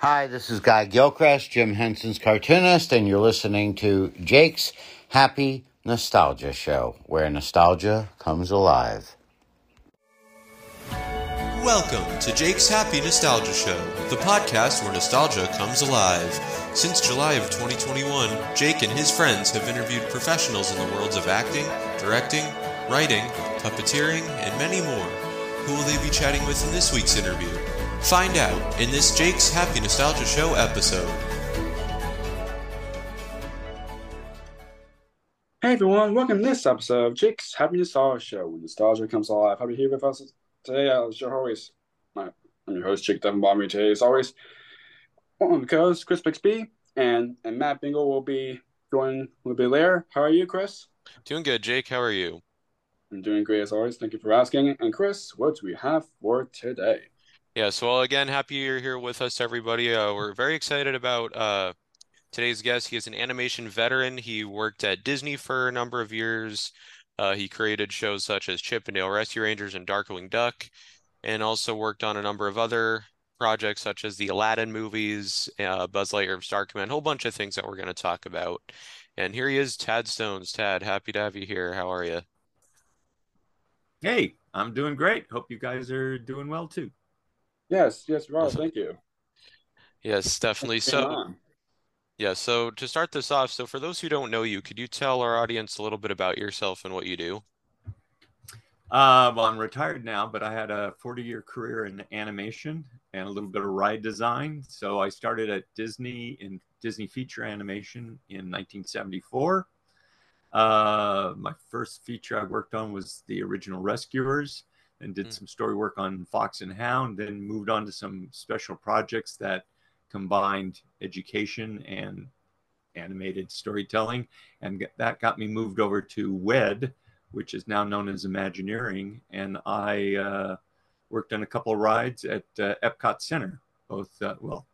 Hi, this is Guy Gilchrist, Jim Henson's cartoonist, and you're listening to Jake's Happy Nostalgia Show, where nostalgia comes alive. Welcome to Jake's Happy Nostalgia Show, the podcast where nostalgia comes alive. Since July of 2021, Jake and his friends have interviewed professionals in the worlds of acting, directing, writing, puppeteering, and many more. Who will they be chatting with in this week's interview? Find out in this Jake's Happy Nostalgia Show episode. Hey everyone, welcome to this episode of Jake's Happy Nostalgia Show, where nostalgia comes alive. Happy to here with us today. As your host, my, I'm your host, Jake Devon Bomber. Today, as always, one because Chris Bixby and and Matt Bingle will be joining a little bit later. How are you, Chris? Doing good, Jake. How are you? I'm doing great as always. Thank you for asking. And Chris, what do we have for today? Yeah, so well, again, happy you're here with us, everybody. Uh, we're very excited about uh, today's guest. He is an animation veteran. He worked at Disney for a number of years. Uh, he created shows such as Chip and Dale Rescue Rangers and Darkwing Duck, and also worked on a number of other projects such as the Aladdin movies, uh, Buzz Lightyear of Star Command, a whole bunch of things that we're going to talk about. And here he is, Tad Stones. Tad, happy to have you here. How are you? Hey, I'm doing great. Hope you guys are doing well too. Yes, yes, Rob, thank you. Yes, definitely. So, yeah, so to start this off, so for those who don't know you, could you tell our audience a little bit about yourself and what you do? Uh, well, I'm retired now, but I had a 40 year career in animation and a little bit of ride design. So I started at Disney in Disney feature animation in 1974. Uh, my first feature I worked on was the original Rescuers and did mm. some story work on Fox and Hound, then moved on to some special projects that combined education and animated storytelling. And that got me moved over to WED, which is now known as Imagineering. And I uh, worked on a couple of rides at uh, Epcot Center, both, uh, well,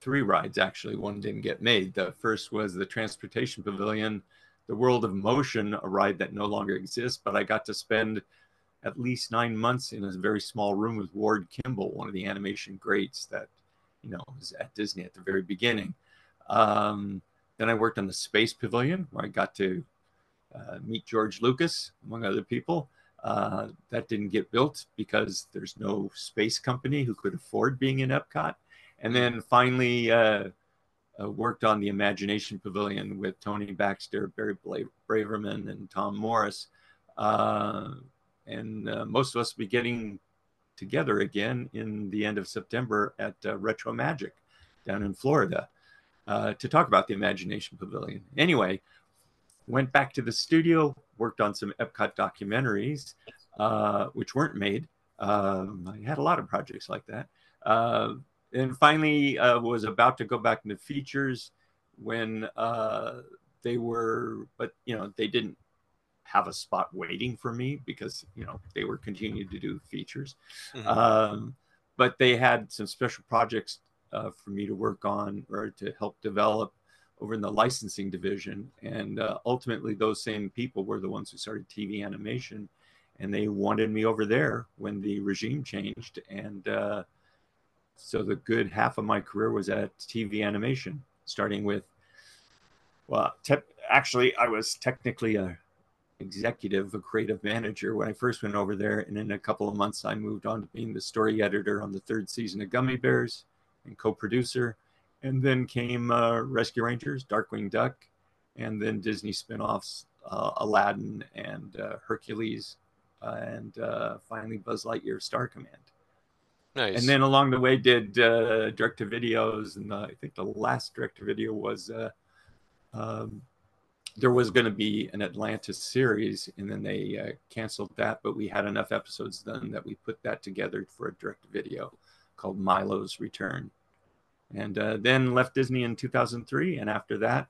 three rides actually. One didn't get made. The first was the Transportation Pavilion, the World of Motion, a ride that no longer exists, but I got to spend at least nine months in a very small room with Ward Kimball, one of the animation greats that, you know, was at Disney at the very beginning. Um, then I worked on the Space Pavilion, where I got to uh, meet George Lucas, among other people. Uh, that didn't get built because there's no space company who could afford being in Epcot. And then finally uh, uh worked on the Imagination Pavilion with Tony Baxter, Barry Braverman, and Tom Morris. Uh, and uh, most of us will be getting together again in the end of September at uh, Retro Magic down in Florida uh, to talk about the Imagination Pavilion. Anyway, went back to the studio, worked on some Epcot documentaries, uh, which weren't made. Um, I had a lot of projects like that. Uh, and finally uh, was about to go back into features when they were, but you know, they didn't have a spot waiting for me because you know they were continuing to do features. Mm-hmm. um, but they had some special projects uh, for me to work on or to help develop over in the licensing division. And uh, ultimately those same people were the ones who started tv animation and they wanted me over there when the regime changed. And uh, so the good half of my career was at tv animation starting with well te- actually i was technically a executive, a creative manager when I first went over there. And in a couple of months, I moved on to being the story editor on the third season of Gummy Bears and co producer. And then came uh, Rescue Rangers, Darkwing Duck, and then Disney spin offs uh, Aladdin and uh, Hercules, uh, and uh, finally Buzz Lightyear Star Command. Nice. And then along the way, did uh, direct to videos. And I think the last direct to video was. Um, there was going to be an Atlantis series, and then they uh, canceled that. But we had enough episodes then that we put that together for a direct video called Milo's Return. And uh, then left Disney in 2003. And after that,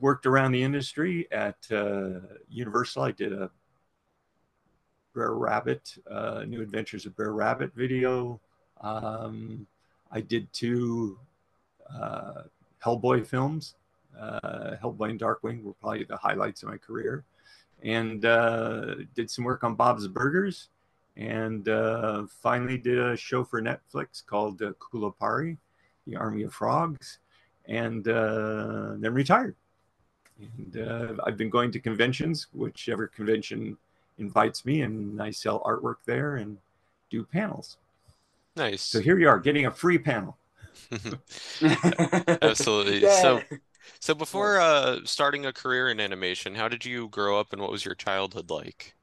worked around the industry at uh, Universal. I did a Brer Rabbit, uh, New Adventures of Brer Rabbit video. Um, I did two uh, Hellboy films uh, Hellboy and Darkwing were probably the highlights of my career. And uh, did some work on Bob's Burgers and uh, finally did a show for Netflix called uh, Kulipari, the Army of Frogs, and uh, then retired. And uh, I've been going to conventions, whichever convention invites me, and I sell artwork there and do panels. Nice. So here you are, getting a free panel. Absolutely. Yeah. So, so before uh, starting a career in animation, how did you grow up and what was your childhood like?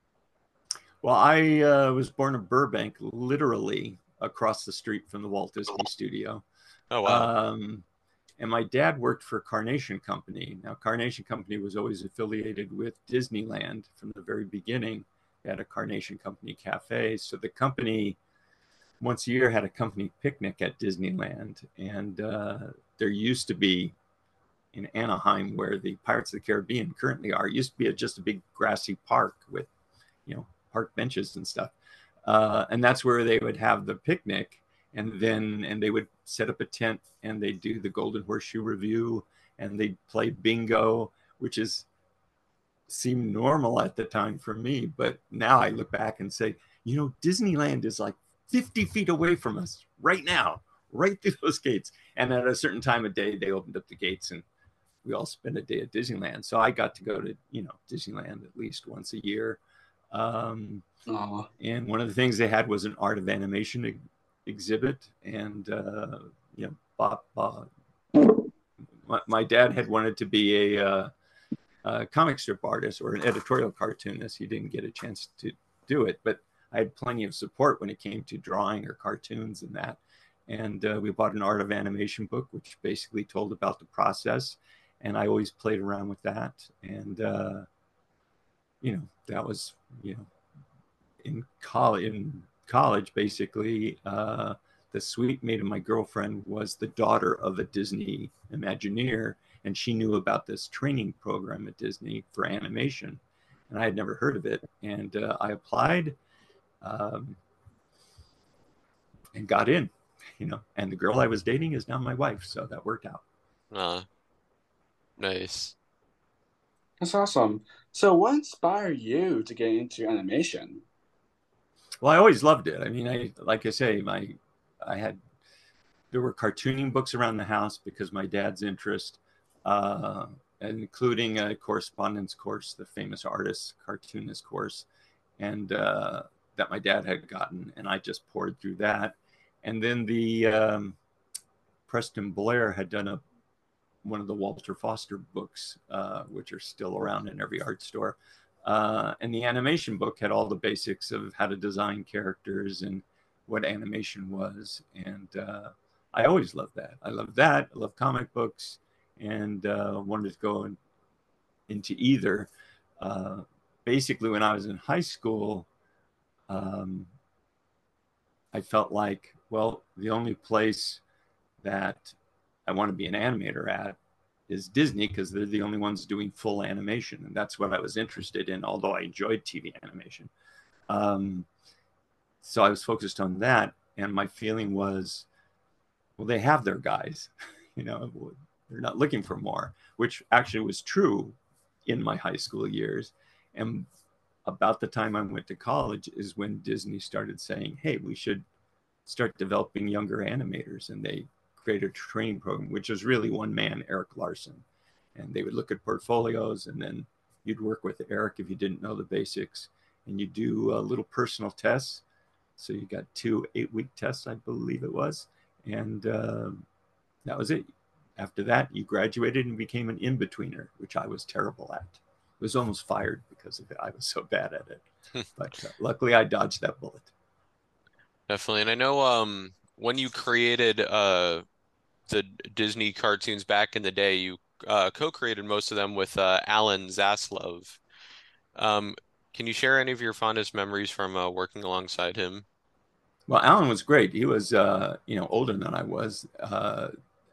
Well, I uh, was born in Burbank, literally across the street from the Walt Disney Studio. Oh, wow. Um, and my dad worked for Carnation Company. Now, Carnation Company was always affiliated with Disneyland from the very beginning. They had a Carnation Company cafe. So the company, once a year, had a company picnic at Disneyland. And uh, there used to be in Anaheim, where the Pirates of the Caribbean currently are, used to be a, just a big grassy park with, you know, park benches and stuff. Uh, and that's where they would have the picnic and then and they would set up a tent and they'd do the golden horseshoe revue and they'd play bingo which is seemed normal at the time for me. But now i look back and say you know disneyland is like 50 feet away from us right now right through those gates. And at a certain time of day they opened up the gates and we all spent a day at disneyland. So i got to go to you know disneyland at least once a year. Um, Aw. and one of the things they had was an art of animation e- exhibit and uh, you know Bob, Bob my, my dad had wanted to be a, uh, a comic strip artist or an editorial cartoonist. He didn't get a chance to do it but i had plenty of support when it came to drawing or cartoons and that. And uh, we bought an art of animation book which basically told about the process and i always played around with that. And uh, you know that was you know in college in college basically uh, the suite mate of my girlfriend was the daughter of a disney imagineer and she knew about this training program at disney for animation and i had never heard of it. And uh, i applied um, and got in you know and the girl i was dating is now my wife so that worked out. Uh, nice. That's awesome. So, what inspired you to get into animation? Well, I always loved it. I mean, I like I say, my I had there were cartooning books around the house because my dad's interest, uh, including a correspondence course, the famous artist cartoonist course, and uh, that my dad had gotten, and I just poured through that. And then the um, Preston Blair had done a one of the Walter Foster books, uh, which are still around in every art store. Uh, and the animation book had all the basics of how to design characters and what animation was. And uh, I always loved that. I loved that. I love comic books and uh, wanted to go in, into either. Uh, basically, when I was in high school, um, I felt like, well, the only place that I want to be an animator at is Disney because they're the only ones doing full animation, and that's what I was interested in. Although I enjoyed TV animation, um, so I was focused on that, and my feeling was, well, they have their guys, you know, they're not looking for more, which actually was true in my high school years, and about the time I went to college is when Disney started saying, hey, we should start developing younger animators, and they created a training program, which was really one man, Eric Larson. And they would look at portfolios, and then you'd work with Eric if you didn't know the basics, and you do a little personal tests. So you got two eight week tests, I believe it was. And um, that was it. After that, you graduated and became an in betweener, which I was terrible at. I was almost fired because of it. I was so bad at it. but uh, luckily, I dodged that bullet. Definitely. And I know um when you created uh the Disney cartoons back in the day, you uh co-created most of them with uh Alan Zaslove. Um can you share any of your fondest memories from uh, working alongside him? Well, Alan was great. He was, uh, you know, older than I was. Uh,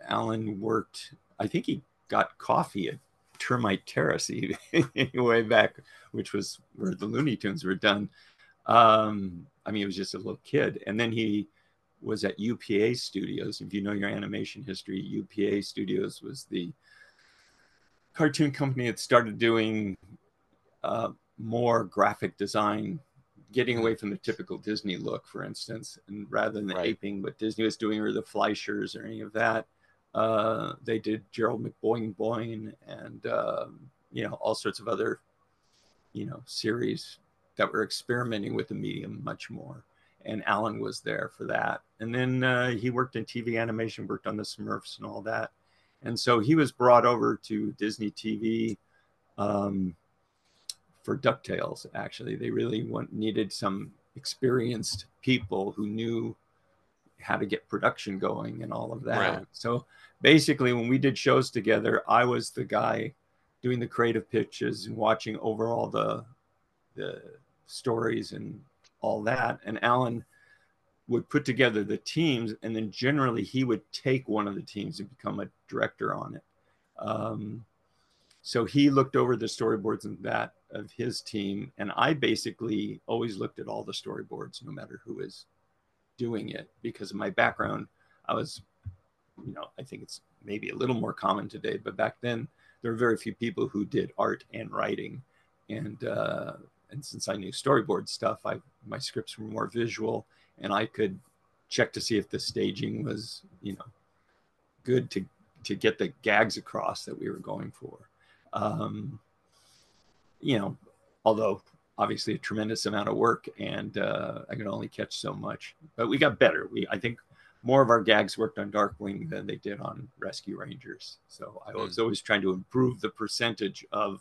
Alan worked. I think he got coffee at Termite Terrace way back, which was where the Looney Tunes were done. Um, I mean, he was just a little kid, and then he was at UPA Studios. If you know your animation history, UPA Studios was the cartoon company that started doing uh, more graphic design getting away from the typical Disney look, for instance, and rather than right. aping what Disney was doing or the Fleischers or any of that, uh, they did Gerald McBoing Boing and um, you know all sorts of other you know series that were experimenting with the medium much more. And Alan was there for that. And then uh, he worked in TV animation, worked on the Smurfs and all that. And so he was brought over to Disney TV um, for DuckTales, actually. They really want, needed some experienced people who knew how to get production going and all of that. Right. So basically, when we did shows together, I was the guy doing the creative pitches and watching over all the the stories and all that. And Alan would put together the teams, and then generally he would take one of the teams and become a director on it. Um, so he looked over the storyboards and that of his team, and I basically always looked at all the storyboards, no matter who is doing it, because of my background. I was, you know, I think it's maybe a little more common today, but back then there were very few people who did art and writing, and uh, and since I knew storyboard stuff, I my scripts were more visual, and I could check to see if the staging was, you know, good to to get the gags across that we were going for. Um, you know, although obviously a tremendous amount of work, and uh, I could only catch so much, but we got better. We I think more of our gags worked on Darkwing than they did on Rescue Rangers. So I was hmm. always trying to improve the percentage of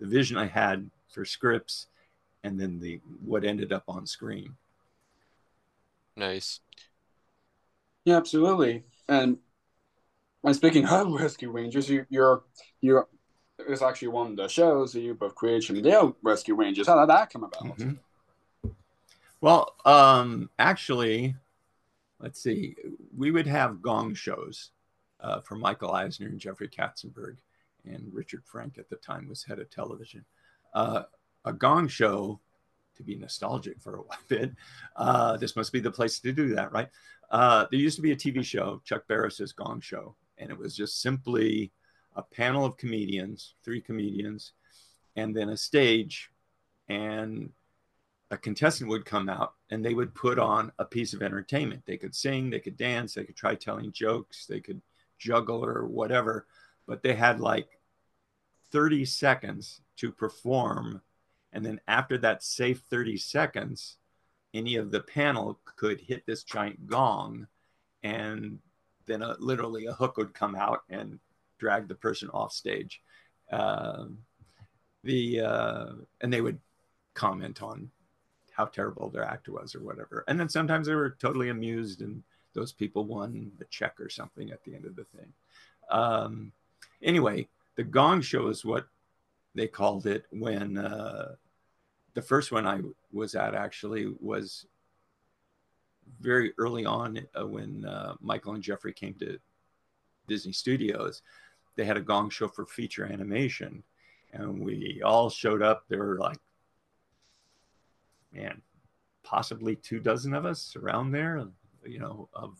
the vision I had for scripts and then the what ended up on screen. Nice. Yeah, absolutely. And when speaking of Rescue Rangers, you, you're you're it's actually one of the shows that you both created the Rescue Rangers. How did that come about? Mm-hmm. Well, um, actually, let's see. We would have gong shows uh, for Michael Eisner and Jeffrey Katzenberg, and Richard Frank at the time was head of television. Uh, a gong show to be nostalgic for a bit. Uh, this must be the place to do that, right? Uh, there used to be a TV show, Chuck Barris's Gong Show, and it was just simply a panel of comedians, three comedians, and then a stage, and a contestant would come out and they would put on a piece of entertainment. They could sing, they could dance, they could try telling jokes, they could juggle or whatever, but they had like 30 seconds to perform and then after that safe 30 seconds, any of the panel could hit this giant gong. And then a, literally a hook would come out and drag the person off stage. Uh, the uh, and they would comment on how terrible their act was or whatever. And then sometimes they were totally amused and those people won a check or something at the end of the thing. Um, anyway, the gong show is what they called it when uh, the first one I was at actually was very early on uh, when uh, Michael and Jeffrey came to Disney Studios. They had a gong show for feature animation, and we all showed up. There were like, man, possibly two dozen of us around there. You know, of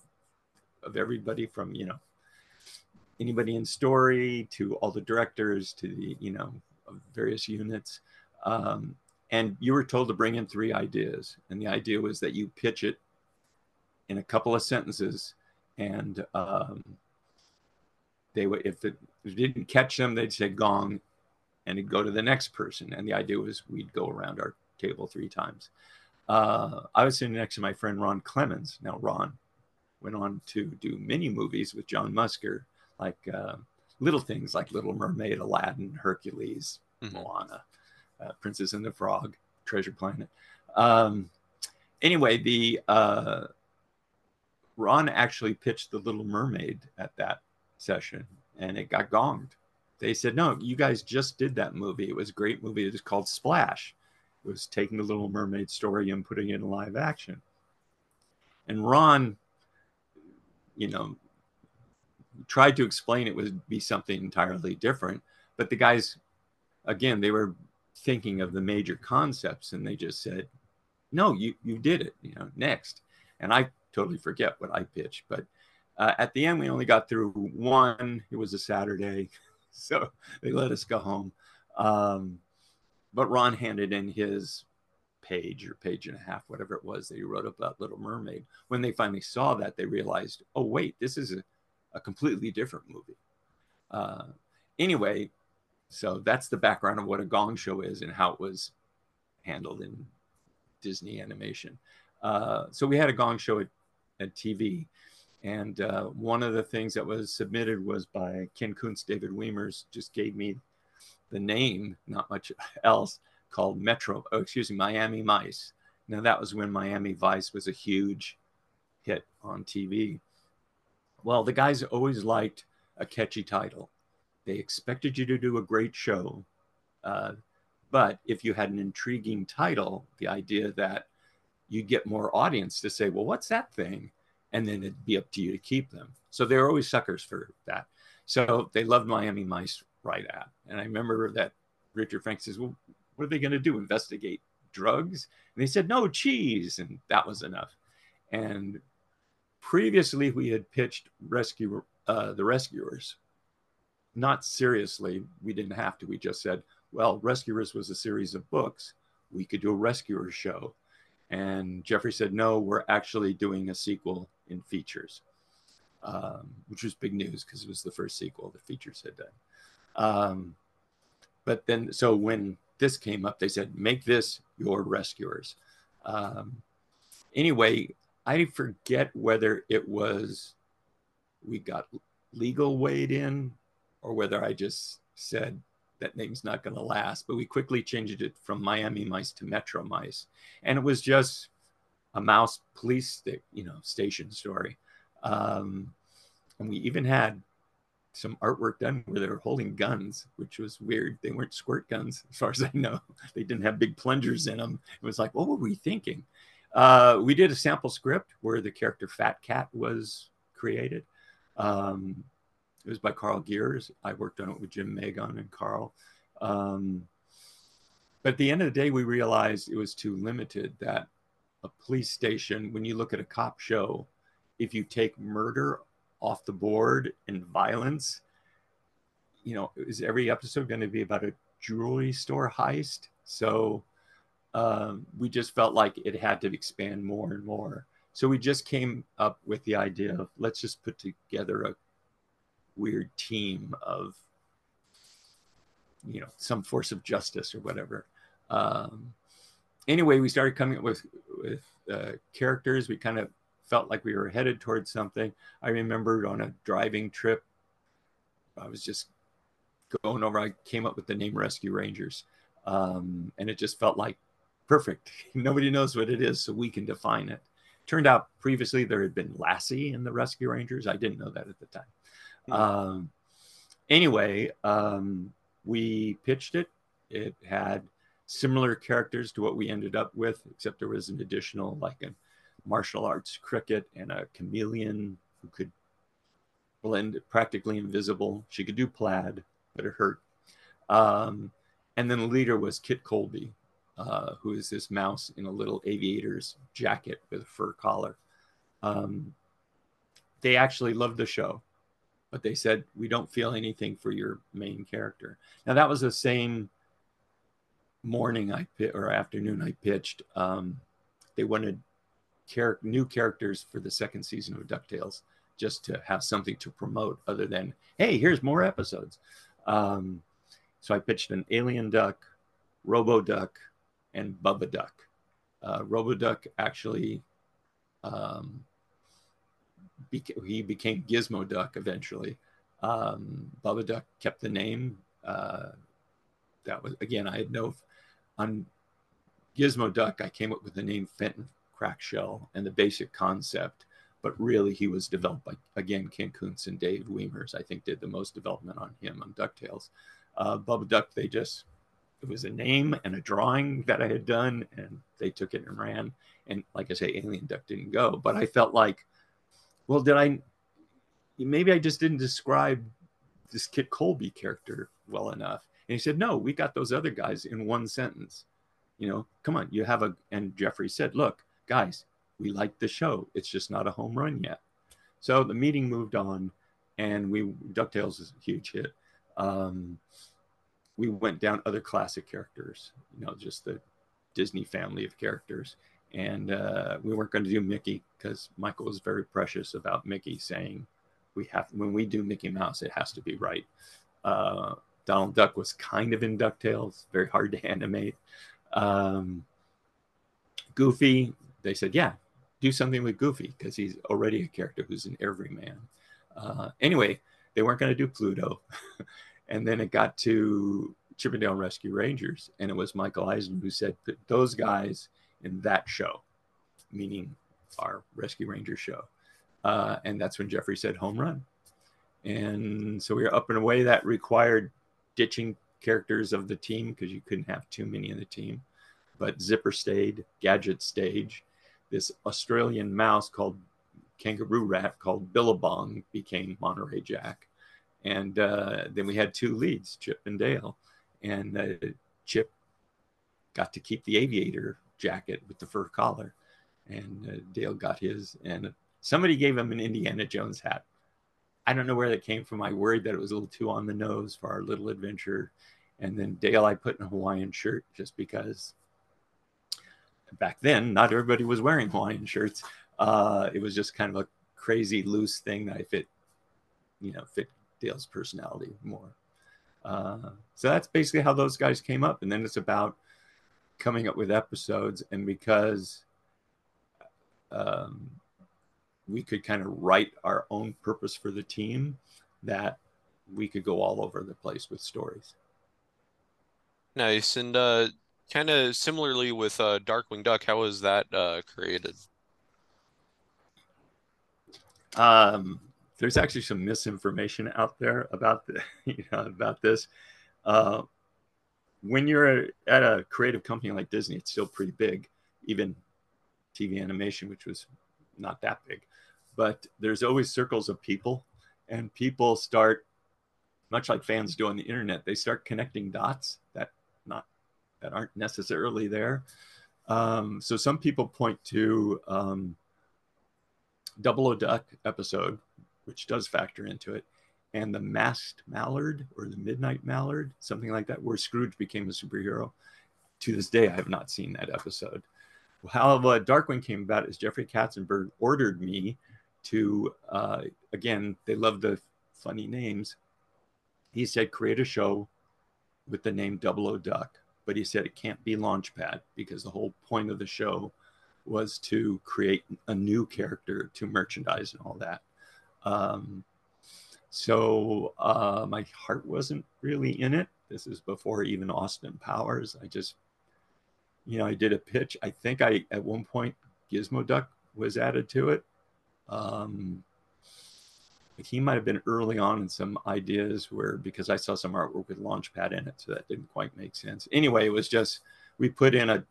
of everybody from you know anybody in story to all the directors to the you know various units. Um, and you were told to bring in three ideas and the idea was that you pitch it in a couple of sentences and um, they would if it didn't catch them they'd say gong and it'd go to the next person and the idea was we'd go around our table three times. Uh, i was sitting next to my friend ron clements. Now ron went on to do many movies with john musker like uh, little things like little mermaid aladdin hercules mm-hmm. moana uh, Princess and the Frog, Treasure Planet. Um, anyway, the uh, Ron actually pitched The Little Mermaid at that session, and it got gonged. They said, "No, you guys just did that movie. It was a great movie. It was called Splash. It was taking the Little Mermaid story and putting it in live action." And Ron, you know, tried to explain it would be something entirely different, but the guys, again, they were thinking of the major concepts and they just said no you you did it you know next and i totally forget what i pitched but uh, at the end we only got through one it was a saturday so they let us go home um, but ron handed in his page or page and a half, whatever it was that he wrote about Little Mermaid. When they finally saw that, they realized, oh, wait, this is a, a completely different movie. Uh, anyway, so that's the background of what a gong show is and how it was handled in Disney animation. Uh, so we had a gong show at, at TV. And uh, one of the things that was submitted was by Ken Koonce, David Weimers, just gave me the name, not much else, called Metro, oh, excuse me, Miami Mice. Now, that was when Miami Vice was a huge hit on TV. Well, the guys always liked a catchy title. They expected you to do a great show. Uh, but if you had an intriguing title, the idea that you'd get more audience to say, well, what's that thing? And then it'd be up to you to keep them. So they're always suckers for that. So they loved Miami Mice right at. And I remember that Richard Frank says, well, what are they going to do? Investigate drugs? And they said, no, cheese. And that was enough. And previously we had pitched rescue uh, the rescuers not seriously we didn't have to. We just said well rescuers was a series of books. We could do a rescuers show. And jeffrey said no we're actually doing a sequel in features um, which was big news because it was the first sequel the features had done. Um, but then so when this came up they said make this your rescuers. Um, anyway I forget whether it was we got legal weighed in or whether I just said that name's not going to last. But we quickly changed it from Miami Mice to Metro Mice, and it was just a mouse police you know, station story. Um, and we even had some artwork done where they were holding guns, which was weird. They weren't squirt guns, as far as I know. They didn't have big plungers in them. It was like, what were we thinking? Uh, we did a sample script where the character Fat Cat was created. Um, it was by Carl Geurs. I worked on it with Jymn Magon and Carl. Um, but at the end of the day, we realized it was too limited that a police station, when you look at a cop show, if you take murder off the board and violence, you know, is every episode going to be about a jewelry store heist? So um, we just felt like it had to expand more and more. So we just came up with the idea of let's just put together a weird team of, you know, some force of justice or whatever. Um, anyway, we started coming up with with uh, characters. We kind of felt like we were headed towards something. I remembered on a driving trip, I was just going over. I came up with the name Rescue Rangers, um, and it just felt like perfect. Nobody knows what it is, so we can define it. Turned out previously there had been Lassie in the Rescue Rangers. I didn't know that at the time. Um, anyway, um, we pitched it. It had similar characters to what we ended up with, except there was an additional, like a martial arts cricket and a chameleon who could blend practically invisible. She could do plaid, but it hurt. Um, and then the leader was Kit Colby, uh, who is this mouse in a little aviator's jacket with a fur collar. Um, they actually loved the show, but they said, We don't feel anything for your main character. Now, that was the same morning I or afternoon I pitched. Um, they wanted char- new characters for the second season of DuckTales just to have something to promote other than, hey, here's more episodes. Um, so I pitched an alien duck, Robo Duck, and Bubba Duck. Uh, Roboduck actually, um, beca- he became Gizmo Duck eventually. Um, Bubba Duck kept the name. Uh, that was again, I had no on Gizmo Duck. I came up with the name Fenton Crackshell and the basic concept, but really he was developed by again Ken Koonce and Dave Weimers. I think did the most development on him on Ducktales. Uh, Bubba Duck, they just it was a name and a drawing that I had done, and they took it and ran. And like I say, Alien Duck didn't go, but I felt like, well, did I? Maybe I just didn't describe this Kit Colby character well enough. And he said, no, we got those other guys in one sentence. You know, come on, you have a. And Jeffrey said, look, guys, we like the show. It's just not a home run yet. So the meeting moved on, and we Ducktales is a huge hit. Um, we went down other classic characters, you know, just the Disney family of characters. And uh, we weren't going to do Mickey because Michael was very precious about Mickey, saying we have when we do Mickey Mouse, it has to be right. Uh, Donald Duck was kind of in Ducktales, very hard to animate. Um, Goofy, they said, yeah, do something with Goofy because he's already a character who's an everyman. Uh, anyway, they weren't going to do Pluto. and then it got to Chip 'n Dale and Rescue Rangers, and it was Michael Eisner who said, those guys in that show, meaning our Rescue Ranger show. Uh, and that's when Jeffrey said home run. And so we were up and away. That required ditching characters of the team because you couldn't have too many in the team. But Zipper stayed, Gadget stage. This Australian mouse called kangaroo rat called Billabong became Monterey Jack. And uh, then we had two leads, Chip and Dale. And uh, Chip got to keep the aviator jacket with the fur collar. And uh, Dale got his. And somebody gave him an Indiana Jones hat. I don't know where that came from. I worried that it was a little too on the nose for our little adventure. And then Dale, I put in a Hawaiian shirt just because back then, not everybody was wearing Hawaiian shirts. Uh, it was just kind of a crazy loose thing that I fit, you know, fit Dale's personality more. Uh, so that's basically how those guys came up. And then it's about coming up with episodes. And because um, we could kind of write our own purpose for the team, that we could go all over the place with stories. Nice. And uh, kind of similarly with uh, Darkwing Duck, how was that uh, created? Um, there's actually some misinformation out there about the, you know, about this. When you're at a creative company like Disney, it's still pretty big, even TV animation, which was not that big. But there's always circles of people, and people start, much like fans do on the internet, they start connecting dots that not that aren't necessarily there. Um, so some people point to um, Double O Duck episode, which does factor into it, and the Masked Mallard or the Midnight Mallard, something like that, where Scrooge became a superhero. To this day, I have not seen that episode. How uh, Darkwing came about is Jeffrey Katzenberg ordered me to, uh, again, they love the funny names. He said, create a show with the name Double O Duck, but he said it can't be Launchpad because the whole point of the show was to create a new character to merchandise and all that. Um, so uh, my heart wasn't really in it. This is before even Austin Powers. I just, you know, I did a pitch. I think I, at one point, Gizmo Duck was added to it. Um, he might have been early on in some ideas where because I saw some artwork with Launchpad in it, so that didn't quite make sense. Anyway, it was just we put in a,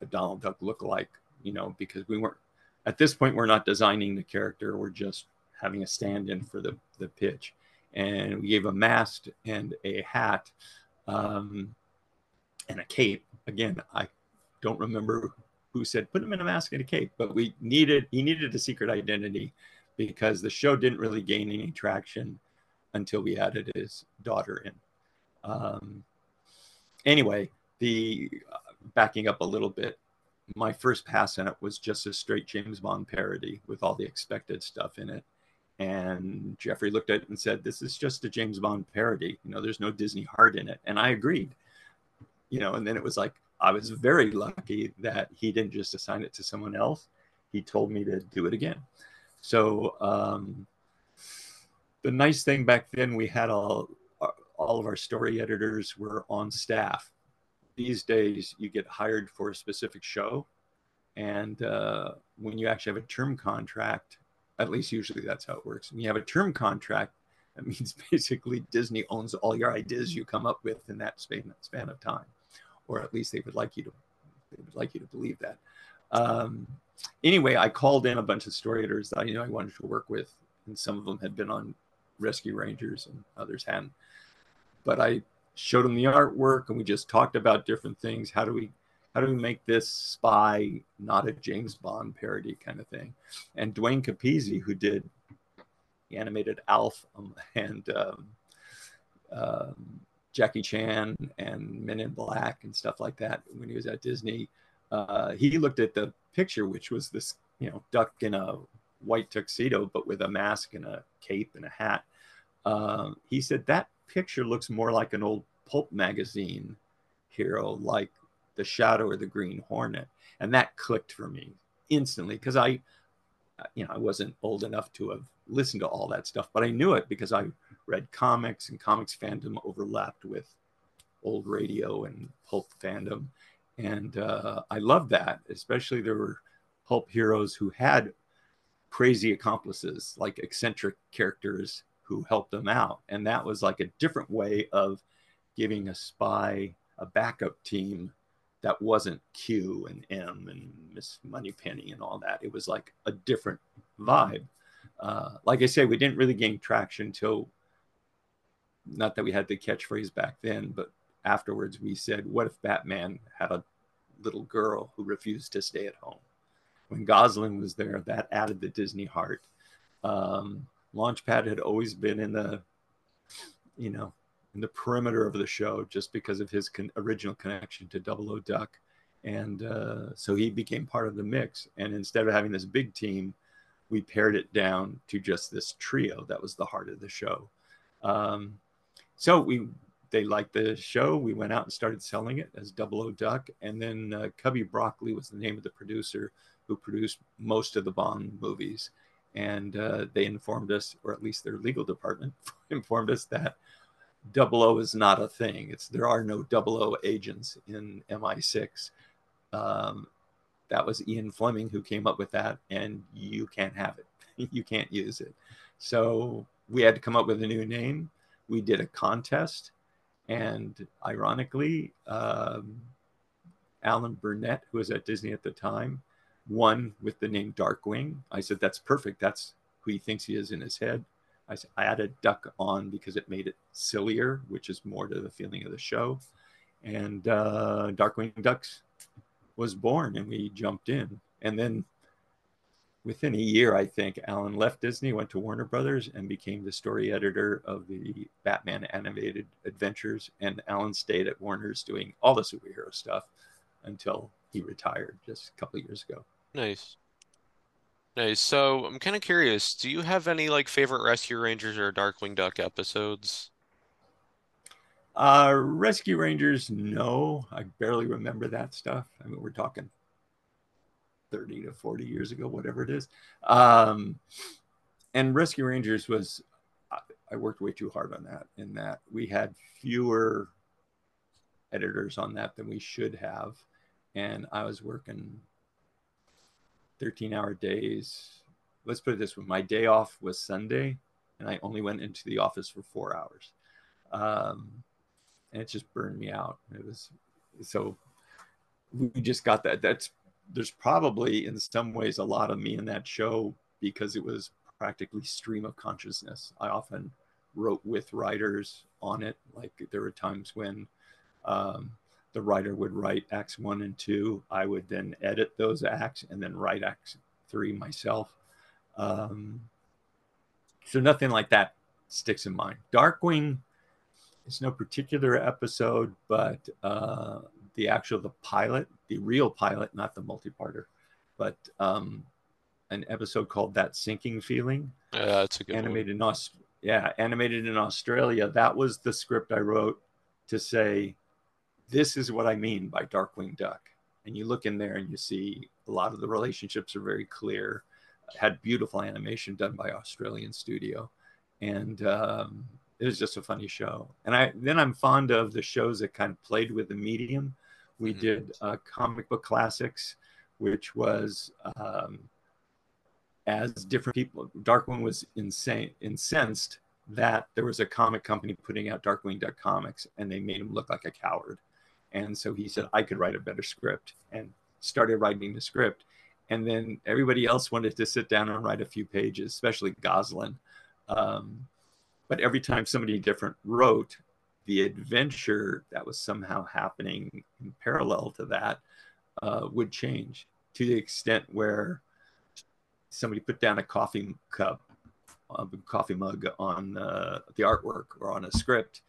a Donald Duck look-alike, you know, because we weren't at this point we're not designing the character, we're just having a stand-in for the the pitch, and we gave a mask and a hat, um, and a cape. Again, I don't remember who said put him in a mask and a cape, but we needed he needed a secret identity because the show didn't really gain any traction until we added his daughter in. Um, anyway, the uh, backing up a little bit, my first pass in it was just a straight James Bond parody with all the expected stuff in it. And Jeffrey looked at it and said, This is just a James Bond parody. You know, there's no Disney heart in it. And I agreed. You know, and then it was like, I was very lucky that he didn't just assign it to someone else. He told me to do it again. So um, the nice thing back then, we had all all of our story editors were on staff. These days, you get hired for a specific show, and uh, when you actually have a term contract, at least usually that's how it works. When you have a term contract, that means basically Disney owns all your ideas you come up with in that span, span of time, or at least they would like you to they would like you to believe that. Um, anyway, I called in a bunch of story editors that I knew I wanted to work with, and some of them had been on Rescue Rangers and others hadn't. But I showed them the artwork, and we just talked about different things. How do we how do we make this spy not a James Bond parody kind of thing? And Duane Capizzi, who did the animated Alf um, and um, um, Jackie Chan and Men in Black and stuff like that when he was at Disney. Uh, he looked at the picture, which was this, you know, duck in a white tuxedo, but with a mask and a cape and a hat. Um, he said that picture looks more like an old pulp magazine hero, like the Shadow or the Green Hornet, and that clicked for me instantly because I, you know, I wasn't old enough to have listened to all that stuff, but I knew it because I read comics and comics fandom overlapped with old radio and pulp fandom. And uh, I loved that, especially there were pulp heroes who had crazy accomplices, like eccentric characters who helped them out. And that was like a different way of giving a spy a backup team that wasn't Q and M and Miss Moneypenny and all that. It was like a different vibe. Uh, like I say, we didn't really gain traction until not that we had the catchphrase back then, but afterwards we said, what if Batman had a little girl who refused to stay at home? When Gosalyn was there, that added the Disney heart. Um, Launchpad had always been in the, you know, in the perimeter of the show just because of his con- original connection to Double O Duck. And uh, so he became part of the mix. And instead of having this big team, we pared it down to just this trio that was the heart of the show. Um, so we they liked the show. We went out and started selling it as Double O Duck, and then uh, Cubby Broccoli was the name of the producer who produced most of the Bond movies. And uh, they informed us, or at least their legal department informed us that Double O is not a thing. It's there are no Double O agents in MI6. Um, that was Ian Fleming who came up with that, and you can't have it. you can't use it. So we had to come up with a new name we did a contest, and ironically, um, Alan Burnett, who was at Disney at the time, won with the name Darkwing. I said, That's perfect. That's who he thinks he is in his head. I, I added Duck on because it made it sillier, which is more to the feeling of the show. And uh, Darkwing Ducks was born, and we jumped in. And then within a year, I think, Alan left Disney, went to Warner Brothers, and became the story editor of the Batman animated adventures. And Alan stayed at Warner's doing all the superhero stuff until he retired just a couple years ago. Nice. Nice. So I'm kind of curious, do you have any like favorite Rescue Rangers or Darkwing Duck episodes? Uh, Rescue Rangers, no. I barely remember that stuff. I mean, we're talking 30 to 40 years ago, whatever it is. Um, and Rescue Rangers was, I worked way too hard on that, in that we had fewer editors on that than we should have. And I was working 13 hour days. Let's put it this way my day off was Sunday, and I only went into the office for four hours. Um, and it just burned me out. It was so we just got that. That's there's probably in some ways a lot of me in that show because it was practically stream of consciousness. I often wrote with writers on it. Like there were times when um, the writer would write acts one and two. I would then edit those acts and then write acts three myself. Um, so nothing like that sticks in mind. Darkwing is no particular episode, but uh, the actual the pilot, the real pilot, not the multi-parter, but um, an episode called "That Sinking Feeling." Yeah, that's a good animated one. in Aust- yeah, animated in Australia. That was the script I wrote to say, "This is what I mean by Darkwing Duck." And you look in there and you see a lot of the relationships are very clear. Had beautiful animation done by Australian studio, and um, it was just a funny show. And I then I'm fond of the shows that kind of played with the medium we mm-hmm. did uh, comic book classics, which was um, as different people. Darkwing was insane, incensed that there was a comic company putting out Darkwing Duck comics, and they made him look like a coward. And so he said, I could write a better script, and started writing the script. And then everybody else wanted to sit down and write a few pages, especially Gosalyn. Um, but every time somebody different wrote, the adventure that was somehow happening in parallel to that uh, would change to the extent where somebody put down a coffee cup, a coffee mug on uh, the artwork or on a script,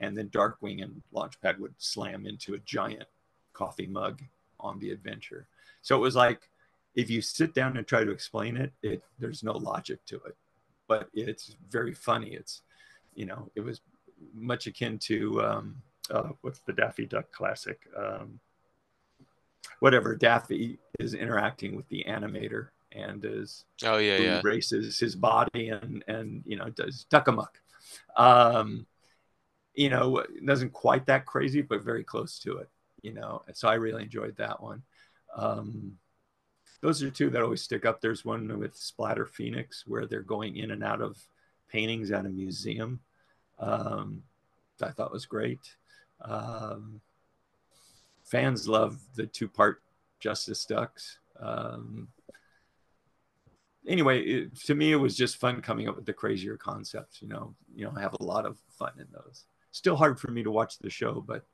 and then Darkwing and Launchpad would slam into a giant coffee mug on the adventure. So it was like if you sit down and try to explain it, it there's no logic to it, but it's very funny. It's you know it was much akin to um, uh, what's the Daffy Duck classic? Um, whatever Daffy is interacting with the animator and is oh yeah yeah races his body and and you know does duck amuck. Um, you know, doesn't quite that crazy, but very close to it. You know, so I really enjoyed that one. Um, those are two that always stick up. There's one with Splatter Phoenix where they're going in and out of paintings at a museum. Um, I thought was great. Um, fans love the two part Justice Ducks. Um, anyway, it, to me, it was just fun coming up with the crazier concepts. You know, you know, I have a lot of fun in those. Still hard for me to watch the show, but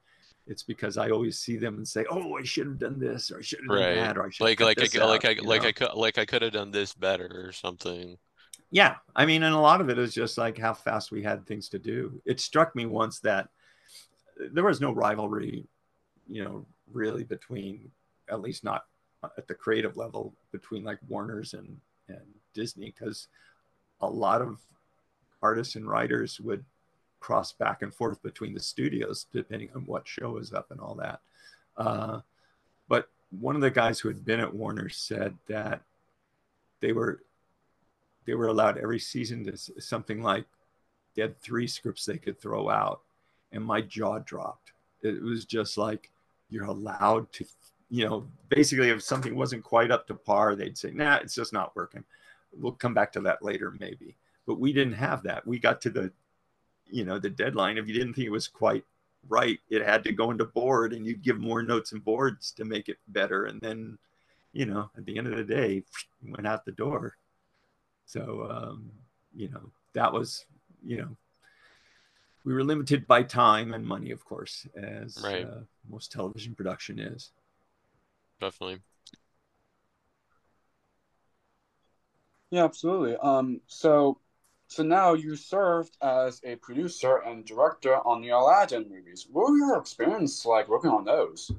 it's because I always see them and say, "Oh, I should have done this, or I should have right. done that, or I should like like I, out, like I like know? I could like I could have done this better or something." Yeah, I mean, and a lot of it is just like how fast we had things to do. It struck me once that there was no rivalry, you know, really between, at least not at the creative level, between like Warner's and and Disney, because a lot of artists and writers would cross back and forth between the studios depending on what show is up and all that. Uh, but one of the guys who had been at Warner said that they were they were allowed every season to something like they had three scripts they could throw out, and my jaw dropped. It was just like you're allowed to, you know, basically if something wasn't quite up to par, they'd say, "Nah, it's just not working." We'll come back to that later, maybe. But we didn't have that. We got to the, you know, the deadline. If you didn't think it was quite right, it had to go into board, and you'd give more notes and boards to make it better. And then, you know, at the end of the day, went out the door. So, um, you know, that was, you know, we were limited by time and money, of course, as Right. uh, most television production is. Definitely. Yeah, absolutely. Um, so, so now you served as a producer and director on the Aladdin movies. What were your experience like working on those?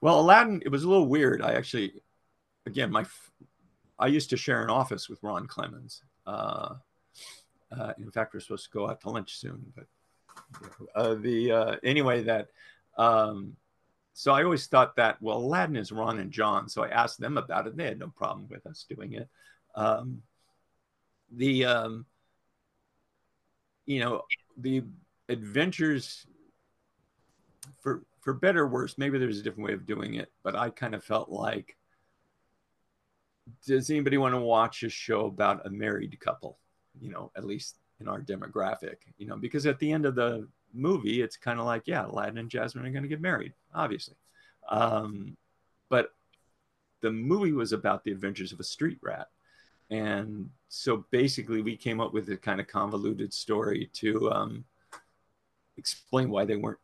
Well, Aladdin, it was a little weird. I actually, again, my, I used to share an office with Ron Clements. Uh, uh, in fact, we're supposed to go out to lunch soon, but uh, the uh, anyway that. Um, so I always thought that well, Aladdin is Ron and John, so I asked them about it. They had no problem with us doing it. Um, the um, you know the adventures for for better or worse, maybe there's a different way of doing it, but I kind of felt like, does anybody want to watch a show about a married couple? You know, at least in our demographic, you know, because at the end of the movie, it's kind of like, yeah, Aladdin and Jasmine are going to get married, obviously. Um, but the movie was about the adventures of a street rat. And so basically, we came up with a kind of convoluted story to um, explain why they weren't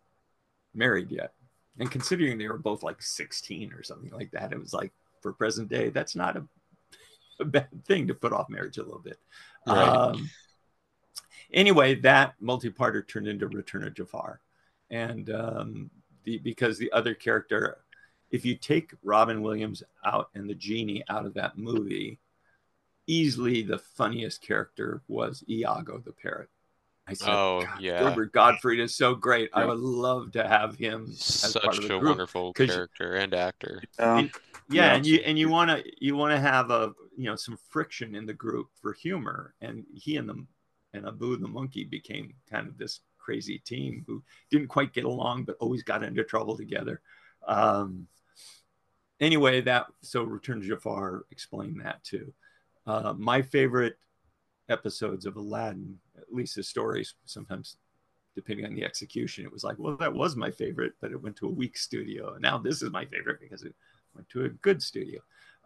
married yet. And considering they were both like 16 or something like that, it was like for present day, that's not a, a bad thing to put off marriage a little bit. Right. Um, anyway, that multi-parter turned into Return of Jafar. And um, the, because the other character, if you take Robin Williams out and the genie out of that movie, easily the funniest character was Iago the parrot. I said, Oh, God, yeah. Gilbert Gottfried is so great. I would love to have him as part Such of the a group. wonderful 'cause you- character and actor. Um, Yeah, Yeah, and you and you want to you want to have a you know some friction in the group for humor, and he and the and Abu the monkey became kind of this crazy team who didn't quite get along, but always got into trouble together. Um, anyway, that so Return to Jafar explained that too. Uh, my favorite episodes of Aladdin, at least the stories, sometimes depending on the execution, it was like, well, that was my favorite, but it went to a weak studio, and now this is my favorite because it went to a good studio.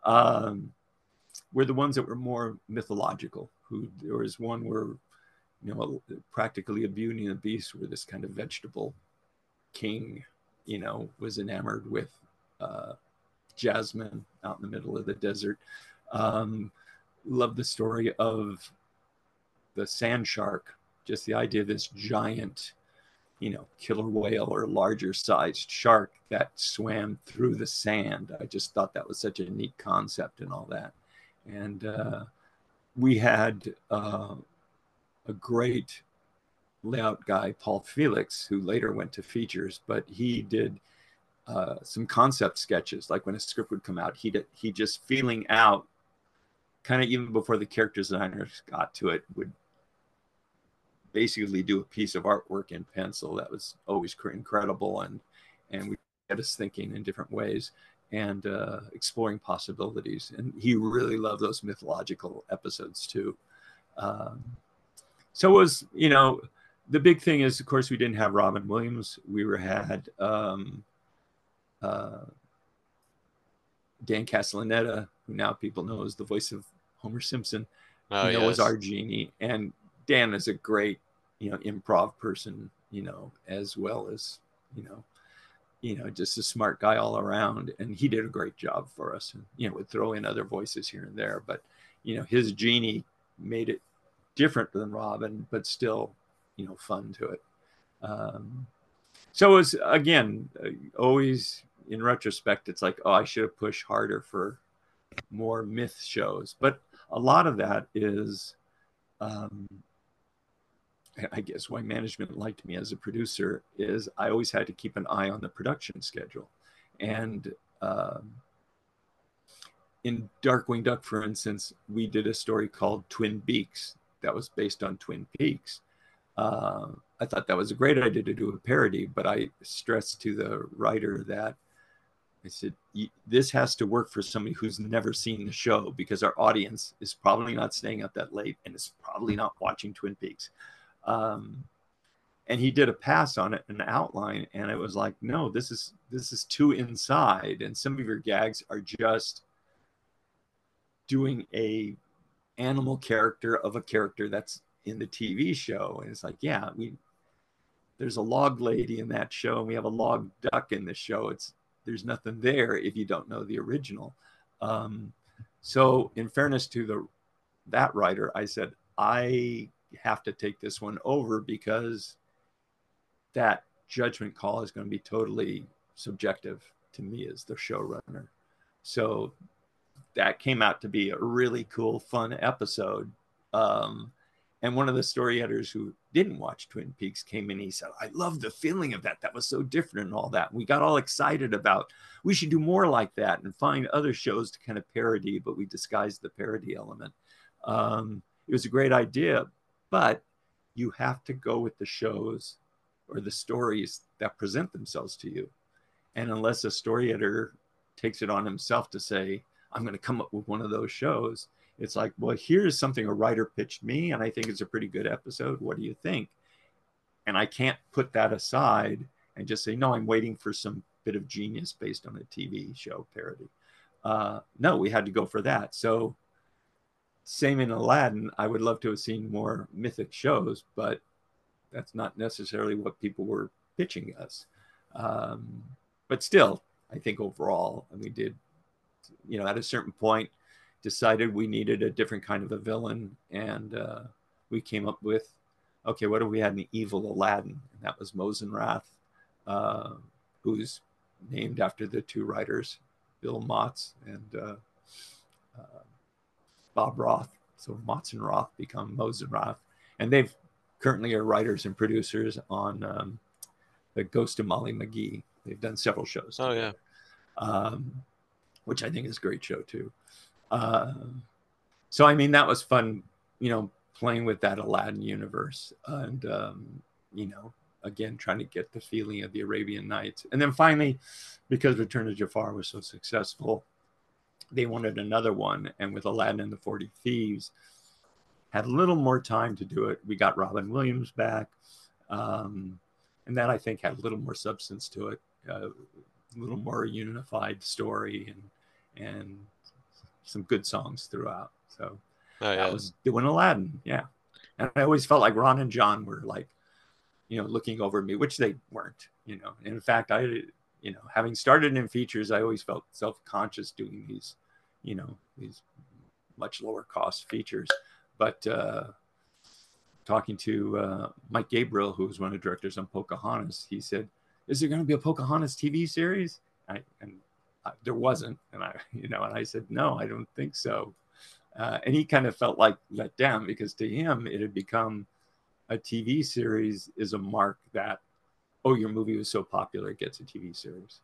Um, were the ones that were more mythological. Who there was one where, you know, practically a Beauty and the Beast, where this kind of vegetable king, you know, was enamored with uh, Jasmine out in the middle of the desert. Um, love the story of the sand shark. Just the idea of this giant you know, killer whale or larger sized shark that swam through the sand. I just thought that was such a neat concept and all that. And uh, we had uh, a great layout guy, Paul Felix, who later went to features, but he did uh, some concept sketches. Like when a script would come out, he he just feeling out, kind of even before the character designers got to it, would basically do a piece of artwork in pencil that was always incredible and and we get us thinking in different ways and uh, exploring possibilities. And he really loved those mythological episodes too. Um, so it was, you know, the big thing is, of course, we didn't have Robin Williams. We were had um, uh, Dan Castellaneta, who now people know as the voice of Homer Simpson. Oh, you know, yes. was our genie, and Dan is a great, you know, improv person. You know, as well as you know, you know, just a smart guy all around, and he did a great job for us. And you know, would throw in other voices here and there, but you know, his genie made it different than Robin, but still, you know, fun to it. Um, so it was again uh, always in retrospect, it's like, oh, I should have pushed harder for more myth shows, but a lot of that is. Um, I guess why management liked me as a producer is I always had to keep an eye on the production schedule. And um, in Darkwing Duck, for instance, we did a story called Twin Beaks that was based on Twin Peaks. Uh, I thought that was a great idea to do a parody, but I stressed to the writer that I said, this has to work for somebody who's never seen the show because our audience is probably not staying up that late and is probably not watching Twin Peaks. Um, and he did a pass on it, an outline, and it was like, no, this is this is too inside, and some of your gags are just doing a animal character of a character that's in the TV show, and it's like, yeah, we there's a log lady in that show, and we have a log duck in the show. It's there's nothing there if you don't know the original. Um, so, in fairness to the that writer, I said I have to take this one over because that judgment call is going to be totally subjective to me as the showrunner. So that came out to be a really cool, fun episode. Um, and one of the story editors who didn't watch Twin Peaks came in. He said, "I love the feeling of that. That was so different and all that." We got all excited about we should do more like that and find other shows to kind of parody, but we disguised the parody element. Um, it was a great idea, but you have to go with the shows or the stories that present themselves to you. And unless a story editor takes it on himself to say, I'm going to come up with one of those shows, it's like, well, here's something a writer pitched me, and I think it's a pretty good episode. What do you think? And I can't put that aside and just say, no, I'm waiting for some bit of genius based on a TV show parody. Uh, no, we had to go for that. So, same in Aladdin, I would love to have seen more mythic shows, but that's not necessarily what people were pitching us. Um, but still, I think overall, and we did, you know, at a certain point, decided we needed a different kind of a villain, and uh, we came up with, okay, what if we had an evil Aladdin? And that was Mozenrath, uh, who's named after the two writers, Bill Motz and uh, uh, Bob Roth. So Motz and Roth become Mozenrath, and they've currently are writers and producers on um, the Ghost of Molly McGee. They've done several shows. Oh yeah, um, which I think is a great show too. Uh, so I mean that was fun, you know, playing with that Aladdin universe, and um, you know, again trying to get the feeling of the Arabian Nights, and then finally, because Return of Jafar was so successful, they wanted another one, and with Aladdin and the Forty Thieves, had a little more time to do it. We got Robin Williams back, um, and that I think had a little more substance to it, uh, a little more unified story, and and some good songs throughout. So oh yeah. that was doing Aladdin, yeah. And I always felt like Ron and John were like, you know, looking over me, which they weren't, you know. And in fact, I, you know, having started in features, I always felt self-conscious doing these, you know, these much lower cost features but uh, talking to uh, Mike Gabriel, who was one of the directors on Pocahontas, he said, "Is there going to be a Pocahontas TV series?" I, and there wasn't, and I, you know, and I said, "No, I don't think so." Uh, and he kind of felt like let down because to him it had become a TV series is a mark that, oh, your movie was so popular it gets a TV series.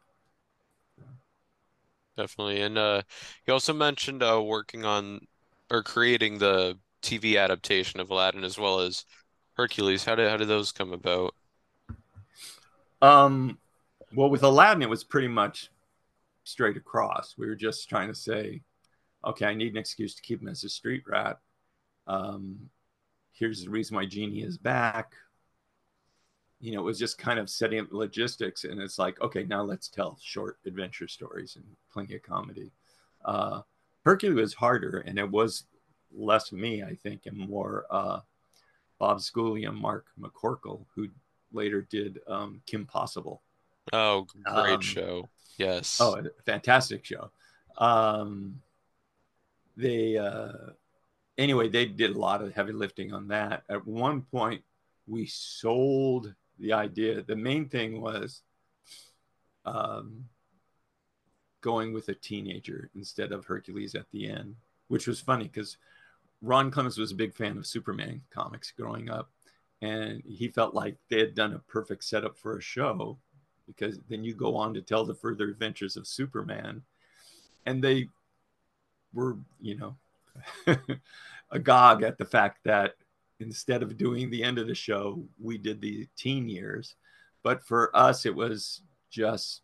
Definitely. And uh, you also mentioned uh, working on or creating the TV adaptation of Aladdin as well as Hercules. How did how did those come about? Um, well, with Aladdin, it was pretty much straight across. We were just trying to say, okay, I need an excuse to keep him as a street rat. Um, here's the reason why Genie is back. You know, it was just kind of setting up logistics, and it's like, okay, now let's tell short adventure stories and plenty of comedy. Uh, Hercules was harder, and it was less me, I think, and more uh, Bob Schooley and Mark McCorkle, who later did um, Kim Possible. Oh, great Um, show. Yes. Oh, fantastic show. Um, they uh, anyway, they did a lot of heavy lifting on that. At one point, we sold the idea. The main thing was um, going with a teenager instead of Hercules at the end, which was funny because Ron Clements was a big fan of Superman comics growing up, and he felt like they had done a perfect setup for a show because then you go on to tell the further adventures of Superman, and they were, you know, agog at the fact that instead of doing the end of the show, we did the teen years. But for us, it was just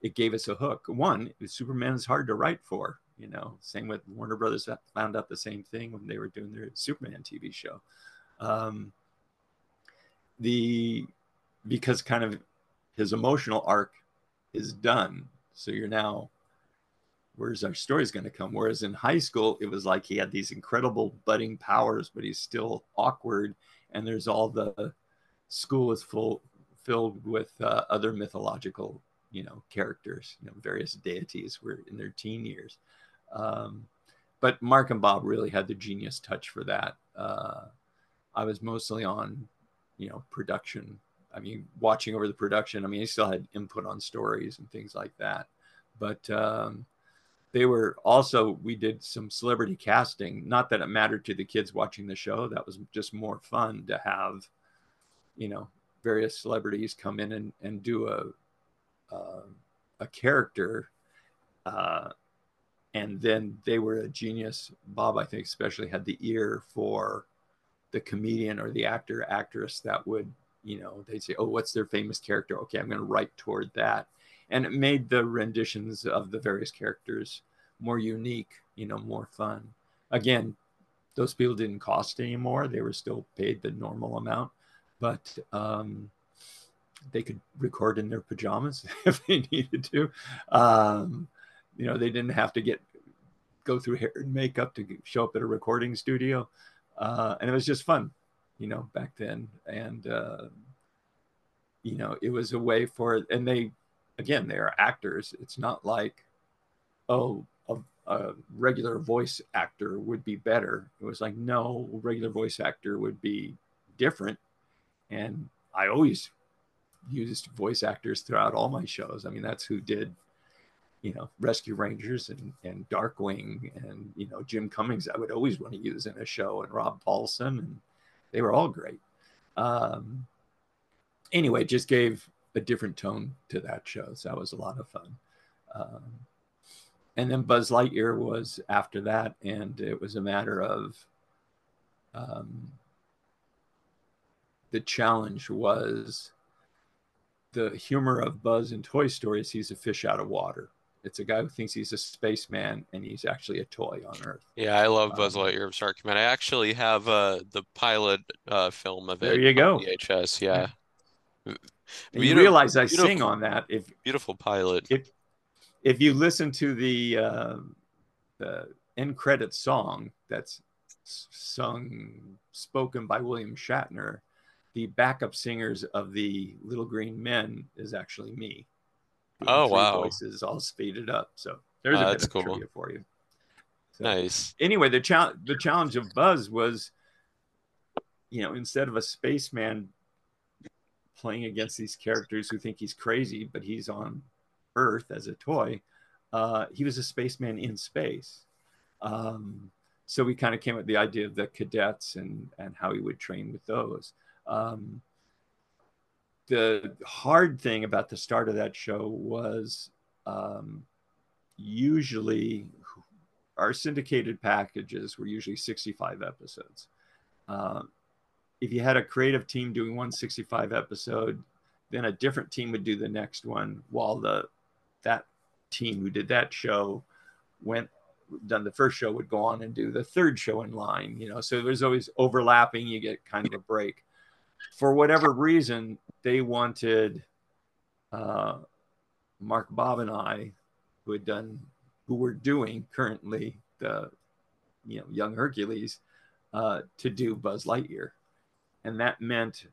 it gave us a hook. One, Superman is hard to write for. You know, same with Warner Brothers found out the same thing when they were doing their Superman TV show. Um, the because kind of his emotional arc is done. So you're now, where's our stories going to come? Whereas in high school, it was like he had these incredible budding powers, but he's still awkward. And there's all the school is full filled with uh, other mythological, you know, characters, you know, various deities were in their teen years. Um, but Mark and Bob really had the genius touch for that. Uh, I was mostly on, you know, production I mean, watching over the production. I mean, he still had input on stories and things like that. But um, they were also, we did some celebrity casting. Not that it mattered to the kids watching the show. That was just more fun to have, you know, various celebrities come in and, and do a, uh, a character. Uh, and then they were a genius. Bob, I think, especially had the ear for the comedian or the actor, actress that would you know they'd say oh what's their famous character? Okay i'm going to write toward that and it made the renditions of the various characters more unique you know more fun. Again those people didn't cost anymore. They were still paid the normal amount but um, they could record in their pajamas if they needed to. Um, you know they didn't have to get go through hair and makeup to show up at a recording studio uh, and it was just fun you know, back then. And, uh, you know, it was a way for, and they, again, they are actors. It's not like, oh, a, a regular voice actor would be better. It was like, no, regular voice actor would be different. And I always used voice actors throughout all my shows. I mean, that's who did you know, Rescue Rangers and, and Darkwing and, you know, Jim Cummings, I would always want to use in a show, and Rob Paulsen and they were all great. Um, anyway, just gave a different tone to that show. So that was a lot of fun. Um, and then Buzz Lightyear was after that, and it was a matter of um, the challenge was the humor of Buzz in Toy Story is he's a fish out of water. It's a guy who thinks he's a spaceman and he's actually a toy on Earth. Yeah, I love Buzz Um, Lightyear of Star Command. I actually have uh the pilot uh film of it There you go. VHS. Yeah. And you realize I sing on that if Beautiful pilot. if if you listen to the uh, the end credit song that's sung spoken by William Shatner, the backup singers of the Little Green Men is actually me. Oh, wow. Voices all speeded up. So there's Ah, a bit of cool. trivia for you. So, Nice. Anyway, the challenge the challenge of Buzz was, you know, instead of a spaceman playing against these characters who think he's crazy, but he's on Earth as a toy, uh, he was a spaceman in space. Um, so we kind of came up with the idea of the cadets and and how he would train with those. Um, the hard thing about the start of that show was um, usually our syndicated packages were usually 65 episodes. Uh, if you had a creative team doing one 65 episode, then a different team would do the next one while the that team who did that show went done the first show would go on and do the third show in line you know so there's always overlapping you get kind of a break for whatever reason they wanted uh, mark bob and i who had done who were doing currently the you know young hercules uh, to do buzz lightyear and that meant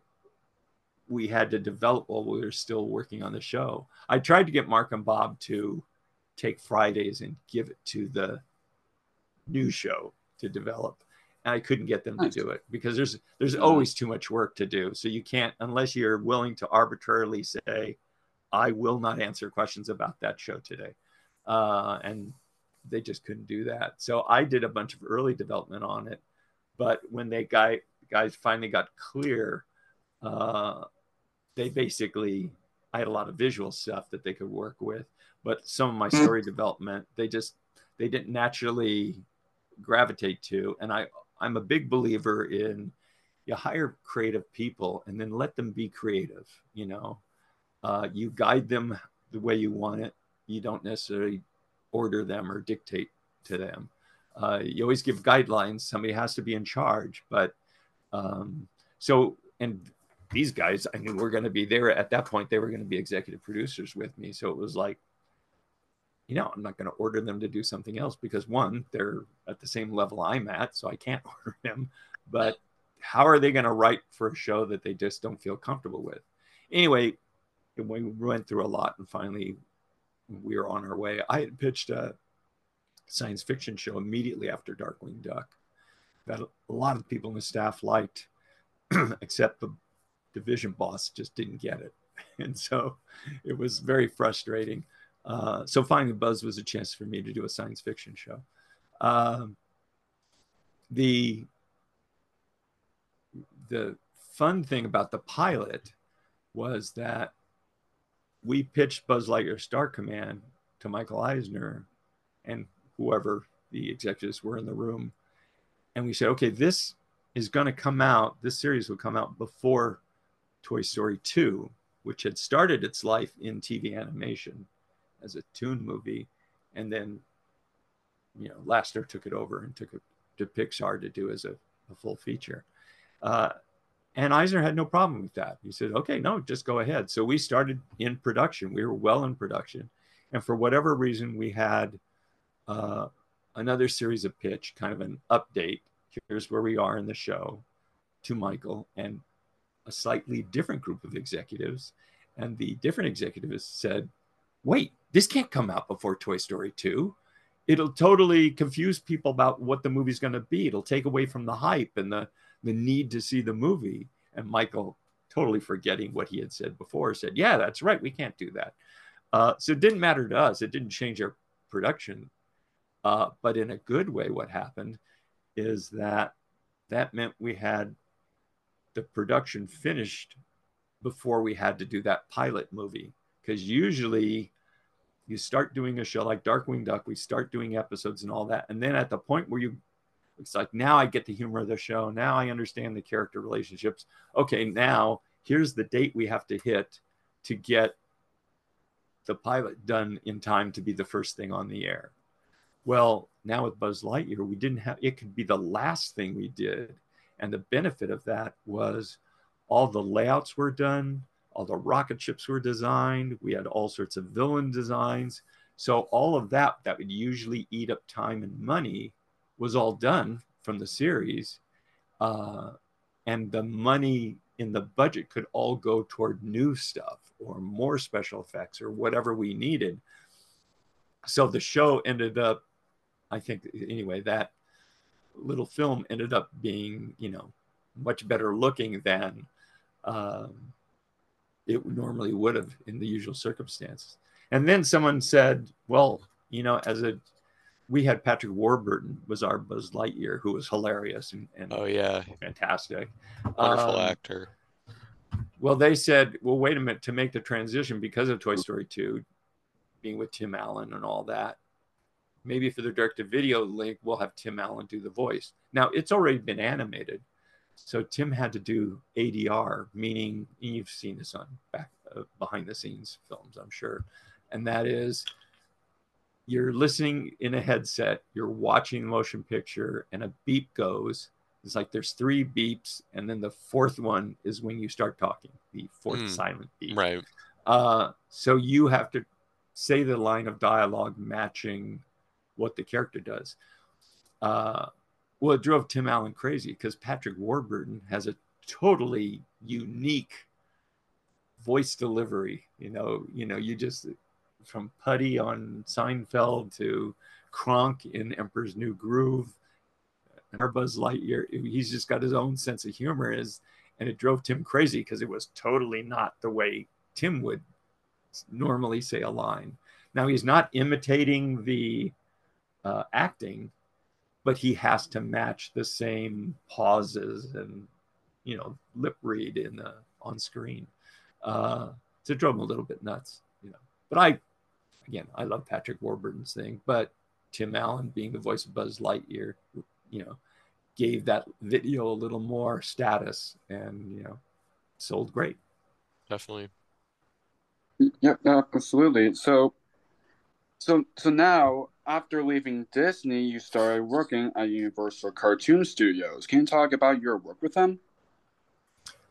we had to develop while we were still working on the show. I tried to get Mark and Bob to take Fridays and give it to the new show to develop. And I couldn't get them nice. to do it because there's there's yeah. always too much work to do. So you can't unless you're willing to arbitrarily say, I will not answer questions about that show today. Uh, and they just couldn't do that. So I did a bunch of early development on it. But when they guy, guys finally got clear, uh, they basically I had a lot of visual stuff that they could work with, but some of my hmm. story development they just they didn't naturally gravitate to. And I I'm a big believer in you hire creative people and then let them be creative. You know, uh, you guide them the way you want it. You don't necessarily order them or dictate to them. Uh, you always give guidelines. Somebody has to be in charge, but um, so and these guys I knew were going to be there at that point. They were going to be executive producers with me. So it was like, you know, I'm not going to order them to do something else because one, they're at the same level I'm at, so I can't order them. But how are they going to write for a show that they just don't feel comfortable with? Anyway, we went through a lot and finally we were on our way. I had pitched a science fiction show immediately after Darkwing Duck that a lot of people in the staff liked, except the division boss just didn't get it. And so it was very frustrating. Uh, so finally, Buzz was a chance for me to do a science fiction show. Um, the the fun thing about the pilot was that we pitched Buzz Lightyear Star Command to Michael Eisner and whoever the executives were in the room. And we said, okay, this is going to come out, this series will come out before Toy Story 2, which had started its life in TV animation as a toon movie. And then, you know, Lasseter took it over and took it to Pixar to do as a, a full feature. Uh, and Eisner had no problem with that. He said, okay, no, just go ahead. So we started in production. We were well in production. And for whatever reason, we had uh, another series of pitch, kind of an update. Here's where we are in the show to Michael. And a slightly different group of executives. And the different executives said, wait, this can't come out before Toy Story 2. It'll totally confuse people about what the movie's going to be. It'll take away from the hype and the, the need to see the movie. And Michael, totally forgetting what he had said before, said, Yeah, that's right. We can't do that. Uh, so it didn't matter to us. It didn't change our production. Uh, but in a good way, what happened is that that meant we had the production finished before we had to do that pilot movie. Because usually you start doing a show like Darkwing Duck, we start doing episodes and all that. And then at the point where you, it's like, now I get the humor of the show. Now I understand the character relationships. Okay, now here's the date we have to hit to get the pilot done in time to be the first thing on the air. Well, now with Buzz Lightyear, we didn't have it could be the last thing we did and the benefit of that was all the layouts were done, all the rocket ships were designed, we had all sorts of villain designs. So all of that that would usually eat up time and money was all done from the series. Uh, and the money in the budget could all go toward new stuff or more special effects or whatever we needed. So the show ended up, I think, anyway, that little film ended up being, you know, much better looking than um, it normally would have in the usual circumstances. And then someone said, well, you know, as a we had Patrick Warburton was our Buzz Lightyear, who was hilarious and, and Oh yeah, fantastic. wonderful Um, actor. Well, they said, well, wait a minute, to make the transition because of Toy Story 2, being with Tim Allen and all that, maybe for the direct to video link, we'll have Tim Allen do the voice. Now, it's already been animated. So Tim had to do ADR, meaning you've seen this on back uh, behind the scenes films, I'm sure. And that is you're listening in a headset, you're watching the motion picture, and a beep goes. It's like there's three beeps, and then the fourth one is when you start talking, the fourth Hmm. silent beep. Right. Uh, so you have to say the line of dialogue matching what the character does. Uh, well, it drove Tim Allen crazy because Patrick Warburton has a totally unique voice delivery. You know, you know, you just from Puddy on Seinfeld to Kronk in Emperor's New Groove, or Buzz Lightyear. He's just got his own sense of humor, is and it drove Tim crazy because it was totally not the way Tim would normally say a line. Now he's not imitating the uh, acting, but he has to match the same pauses and you know lip read in the on screen. Uh, so it drove him a little bit nuts, you know. But I, again, I love Patrick Warburton's thing, but Tim Allen being the voice of Buzz Lightyear, you know, gave that video a little more status and you know sold great. Definitely. Yep, absolutely. So, so, so now after leaving Disney, you started working at Universal Cartoon Studios. Can you talk about your work with them?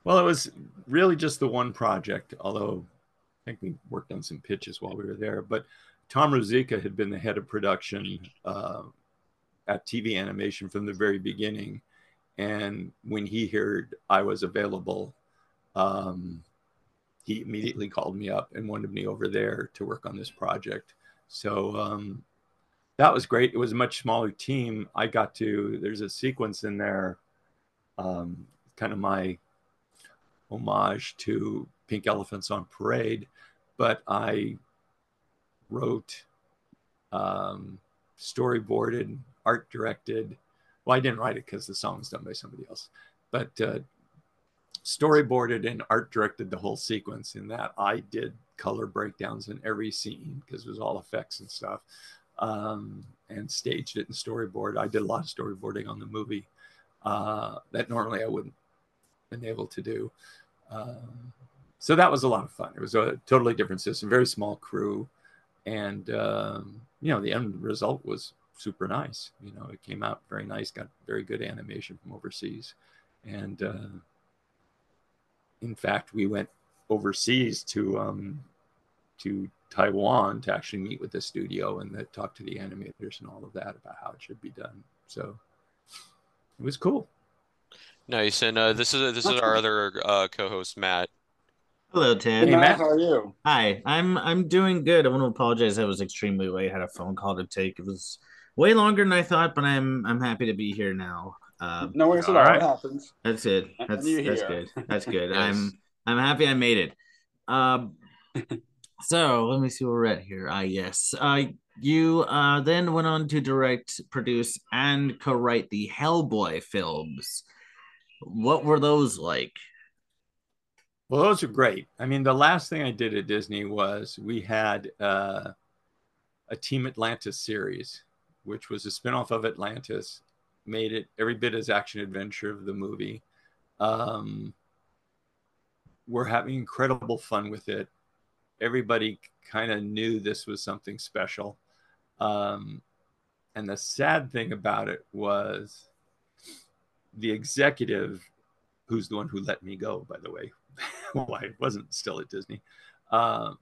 Well, it was really just the one project, although I think we worked on some pitches while we were there. But Tom Ruzicka had been the head of production uh, at TV Animation from the very beginning. And when he heard I was available, um, he immediately called me up and wanted me over there to work on this project. So um, that was great. It was a much smaller team. I got to, there's a sequence in there, um, kind of my homage to Pink Elephants on Parade, but I wrote, um, storyboarded, art directed. Well, I didn't write it because the song was done by somebody else, but uh, storyboarded and art directed the whole sequence. In that, I did color breakdowns in every scene because it was all effects and stuff, um, and staged it in storyboard. I did a lot of storyboarding on the movie uh, that normally I wouldn't been able to do. Um, so that was a lot of fun. It was a totally different system, very small crew, and um, you know the end result was super nice. You know, it came out very nice, got very good animation from overseas, and uh, in fact, we went overseas to um, to Taiwan to actually meet with the studio and the, talk to the animators and all of that about how it should be done. So it was cool. Nice. And uh, this is this is our other uh, co-host Matt. Hello, Hey, Ted. Hey, Matt, Matt. how are you? Hi, I'm I'm doing good. I want to apologize. I was extremely late. I had a phone call to take. It was way longer than I thought, but I'm I'm happy to be here now. Um, No worries at All all. right. Happens. that's it. That's that's good. That's good. Yes. I'm I'm happy I made it. Um, so let me see where we're at here. Ah, yes. Uh, you uh then went on to direct, produce, and co-write the Hellboy films. What were those like? Well, those are great. I mean, the last thing I did at Disney was we had uh, a Team Atlantis series, which was a spinoff of Atlantis, made it every bit as action adventure of the movie. Um, we're having incredible fun with it. Everybody kind of knew this was something special. Um, and the sad thing about it was the executive, who's the one who let me go, by the way, well, I wasn't still at Disney. Um,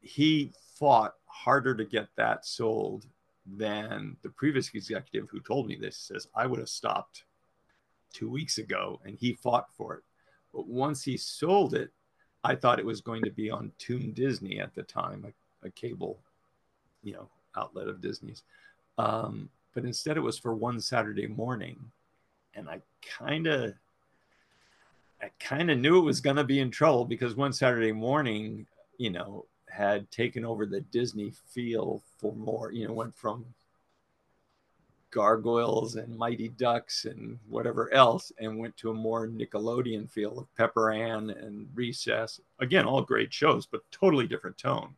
he fought harder to get that sold than the previous executive who told me this. Says I would have stopped two weeks ago, and he fought for it. But once he sold it, I thought it was going to be on Toon Disney at the time, a, a cable, you know, outlet of Disney's. Um, but instead, it was for one Saturday morning, and I kind of I kind of knew it was going to be in trouble because one Saturday morning, you know, had taken over the Disney feel for more, you know, went from gargoyles and mighty ducks and whatever else and went to a more nickelodeon feel of pepper ann and recess. Again all great shows but totally different tone.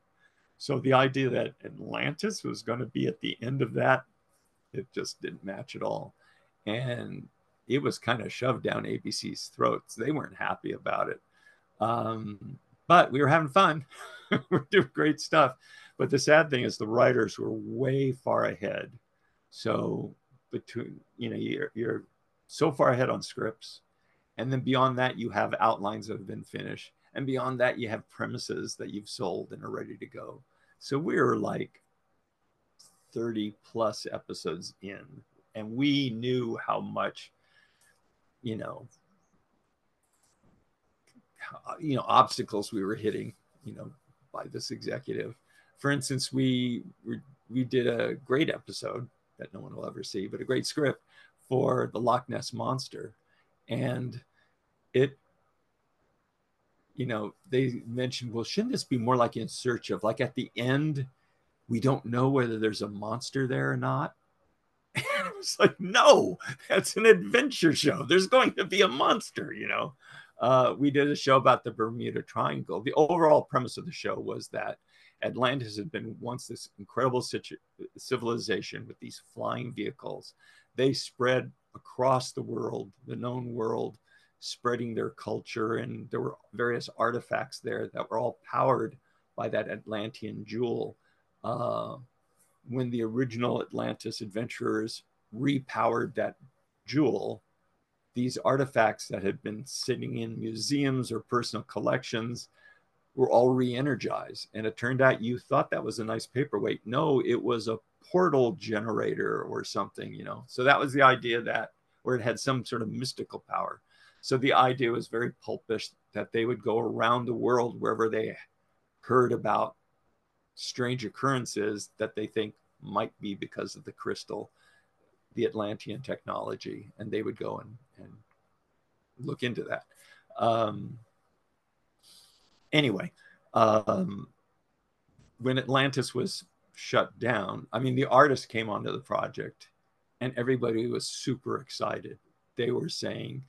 So the idea that atlantis was going to be at the end of that it just didn't match at all. And it was kind of shoved down abc's throats. They weren't happy about it. Um, but we were having fun. We're doing great stuff. But the sad thing is the writers were way far ahead so between you know you're you're so far ahead on scripts, and then beyond that you have outlines that have been finished, and beyond that you have premises that you've sold and are ready to go. So we are like 30 plus episodes in, and we knew how much, you know, you know obstacles we were hitting, you know, by this executive. For instance, we we did a great episode that no one will ever see, but a great script for the Loch Ness monster. And it, you know, they mentioned, well, shouldn't this be more like in search of, like at the end, we don't know whether there's a monster there or not. And I was like, no, that's an adventure show. There's going to be a monster, you know. Uh, we did a show about the Bermuda Triangle. The overall premise of the show was that Atlantis had been once this incredible situ- civilization with these flying vehicles. They spread across the world, the known world, spreading their culture. And there were various artifacts there that were all powered by that Atlantean jewel. Uh, when the original Atlantis adventurers repowered that jewel, these artifacts that had been sitting in museums or personal collections were all re-energized. And it turned out you thought that was a nice paperweight. No it was a portal generator or something you know? So that was the idea that where it had some sort of mystical power. So the idea was very pulpish that they would go around the world wherever they heard about strange occurrences that they think might be because of the crystal the atlantean technology and they would go and, and look into that. Um, Anyway, um, when Atlantis was shut down, I mean, the artists came onto the project and everybody was super excited. They were saying,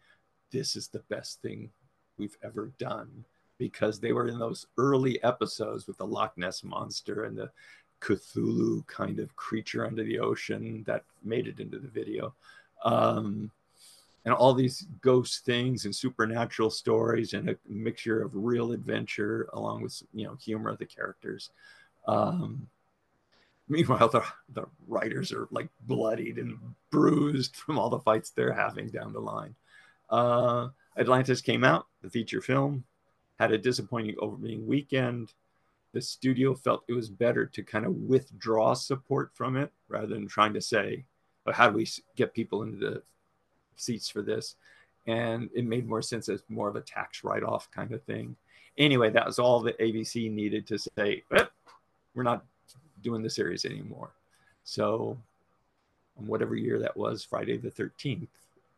This is the best thing we've ever done because they were in those early episodes with the Loch Ness monster and the Cthulhu kind of creature under the ocean that made it into the video. Um, and all these ghost things and supernatural stories and a mixture of real adventure along with you know humor of the characters. Um, meanwhile the, the writers are like bloodied and bruised from all the fights they're having down the line. Uh, atlantis came out the feature film had a disappointing opening weekend. The studio felt it was better to kind of withdraw support from it rather than trying to say how do we get people into the seats for this. And it made more sense as more of a tax write off kind of thing. Anyway, that was all that ABC needed to say, we're not doing the series anymore. So, on whatever year that was, Friday the 13th,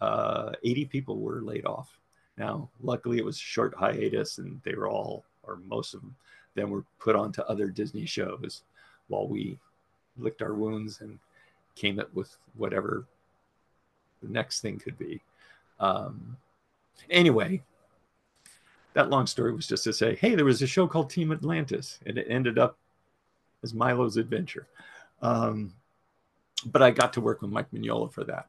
uh, 80 people were laid off. Now, luckily, it was a short hiatus, and they were all, or most of them, then were put onto other Disney shows while we licked our wounds and came up with whatever the next thing could be. Um, anyway, that long story was just to say, hey, there was a show called Team Atlantis, and it ended up as Milo's Adventure. Um, but I got to work with Mike Mignola for that.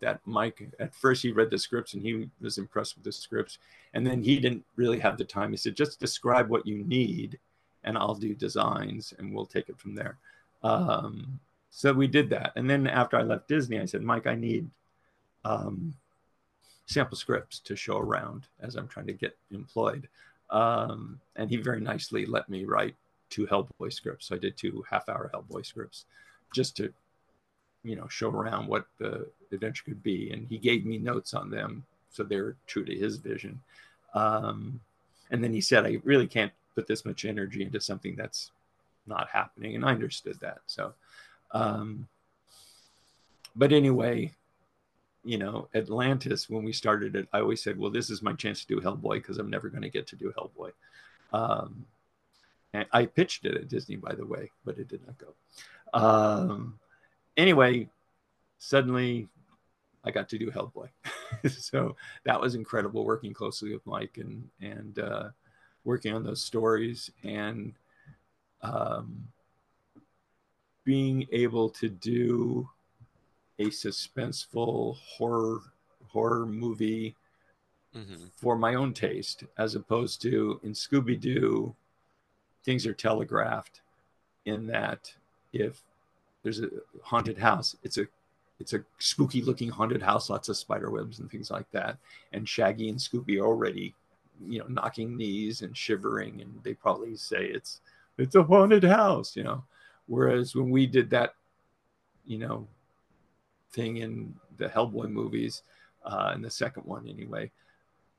That Mike, at first, he read the scripts and he was impressed with the scripts. And then he didn't really have the time. He said, just describe what you need, and I'll do designs, and we'll take it from there. Um, so we did that. And then after I left Disney, I said, Mike, I need um, sample scripts to show around as I'm trying to get employed. Um, and he very nicely let me write two Hellboy scripts. So I did two half hour Hellboy scripts just to, you know, show around what the adventure could be. And he gave me notes on them. So they're true to his vision. Um, and then he said, I really can't put this much energy into something that's not happening. And I understood that. So, um, but anyway, you know, Atlantis, when we started it, I always said, well, this is my chance to do Hellboy because I'm never going to get to do Hellboy. Um, and I pitched it at Disney, by the way, but it did not go. Um, anyway, suddenly I got to do Hellboy. so that was incredible working closely with Mike and, and, uh, working on those stories and, um, being able to do a suspenseful horror horror movie hmm for my own taste, as opposed to in Scooby Doo, things are telegraphed in that if there's a haunted house, it's a it's a spooky looking haunted house, lots of spider webs and things like that. And Shaggy and Scooby are already, you know, knocking knees and shivering, and they probably say it's it's a haunted house, you know. Whereas when we did that, you know, thing in the Hellboy movies, uh, in the second one anyway,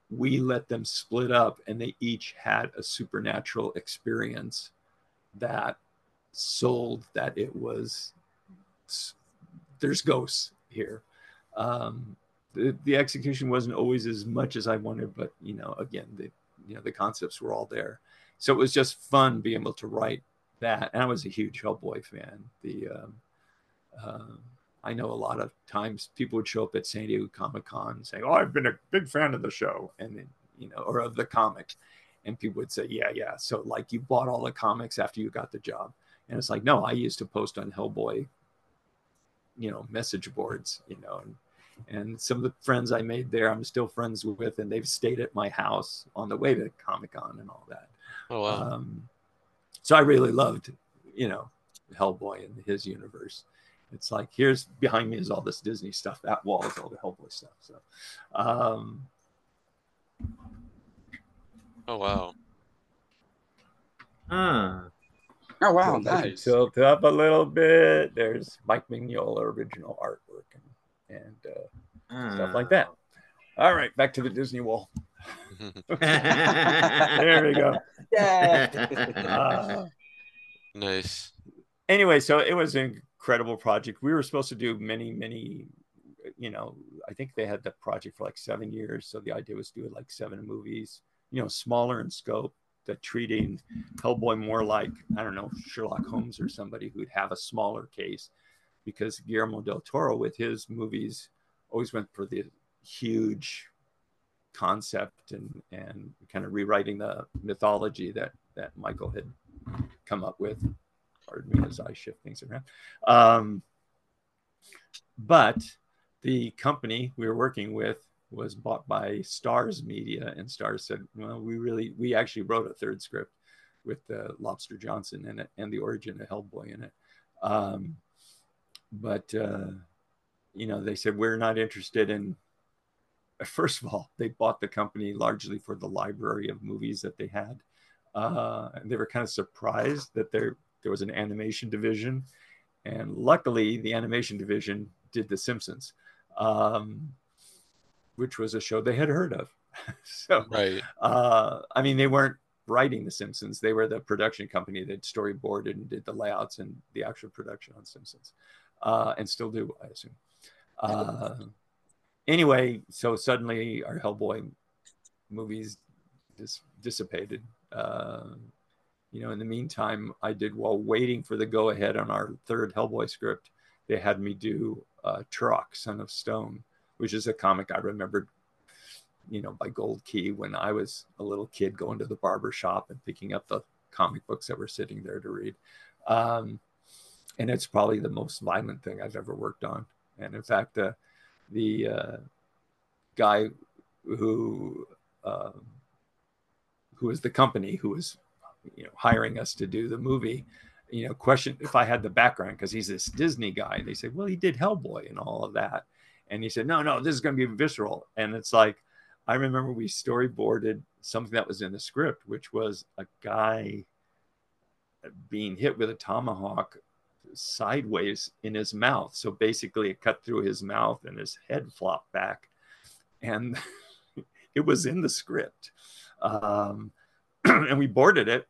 we let them split up and they each had a supernatural experience that sold that it was there's ghosts here. Um, the, the execution wasn't always as much as I wanted, but you know, again, the you know the concepts were all there, so it was just fun being able to write that. And I was a huge Hellboy fan. The um, um, I know a lot of times people would show up at San Diego Comic Con and say, "Oh, I've been a big fan of the show," and then you know, or of the comic, and people would say, "Yeah, yeah." So like you bought all the comics after you got the job, and it's like, no, I used to post on Hellboy, you know, message boards, you know, and and some of the friends I made there, I'm still friends with, and they've stayed at my house on the way to Comic Con and all that. Oh wow. Um, so I really loved, you know, Hellboy and his universe. It's like here's behind me is all this Disney stuff. That wall is all the Hellboy stuff. So, um, oh wow. Ah. Oh wow, so as nice. Tilt up a little bit. There's Mike Mignola original artwork and, and uh, stuff like that. All right, back to the Disney wall. there we go. Uh, nice. anyway, so it was an incredible project. We were supposed to do many, many, you know, I think they had the project for like seven years. So the idea was to do it like seven movies, you know, smaller in scope, that treating Hellboy more like, I don't know, Sherlock Holmes or somebody who'd have a smaller case because Guillermo del Toro with his movies always went for the huge concept and and kind of rewriting the mythology that that Michael had come up with. Pardon me as I shift things around. Um, but the company we were working with was bought by Starz Media, and Starz said, "Well, we really, we actually wrote a third script with uh, Lobster Johnson in it and the origin of Hellboy in it." Um, but uh, you know, they said we're not interested in. First of all, they bought the company largely for the library of movies that they had. Uh, and they were kind of surprised that there there was an animation division, and luckily the animation division did The Simpsons, um, which was a show they had heard of. so, Right. uh, I mean, they weren't writing The Simpsons; they were the production company that storyboarded and did the layouts and the actual production on Simpsons, uh, and still do, I assume. Uh, anyway, so suddenly our Hellboy movies dis- dissipated. Uh, you know, in the meantime, I did while waiting for the go ahead on our third Hellboy script. They had me do uh, Turok, Son of Stone, which is a comic I remembered, you know, by Gold Key when I was a little kid going to the barber shop and picking up the comic books that were sitting there to read. Um, and it's probably the most violent thing I've ever worked on. And in fact, uh, the uh, guy who um, who was the company who was you know hiring us to do the movie you know question if i had the background because he's this disney guy they said well he did hellboy and all of that. And he said no no this is going to be visceral. And it's like i remember we storyboarded something that was in the script which was a guy being hit with a tomahawk sideways in his mouth. So basically it cut through his mouth and his head flopped back. And it was in the script. Um, and we boarded it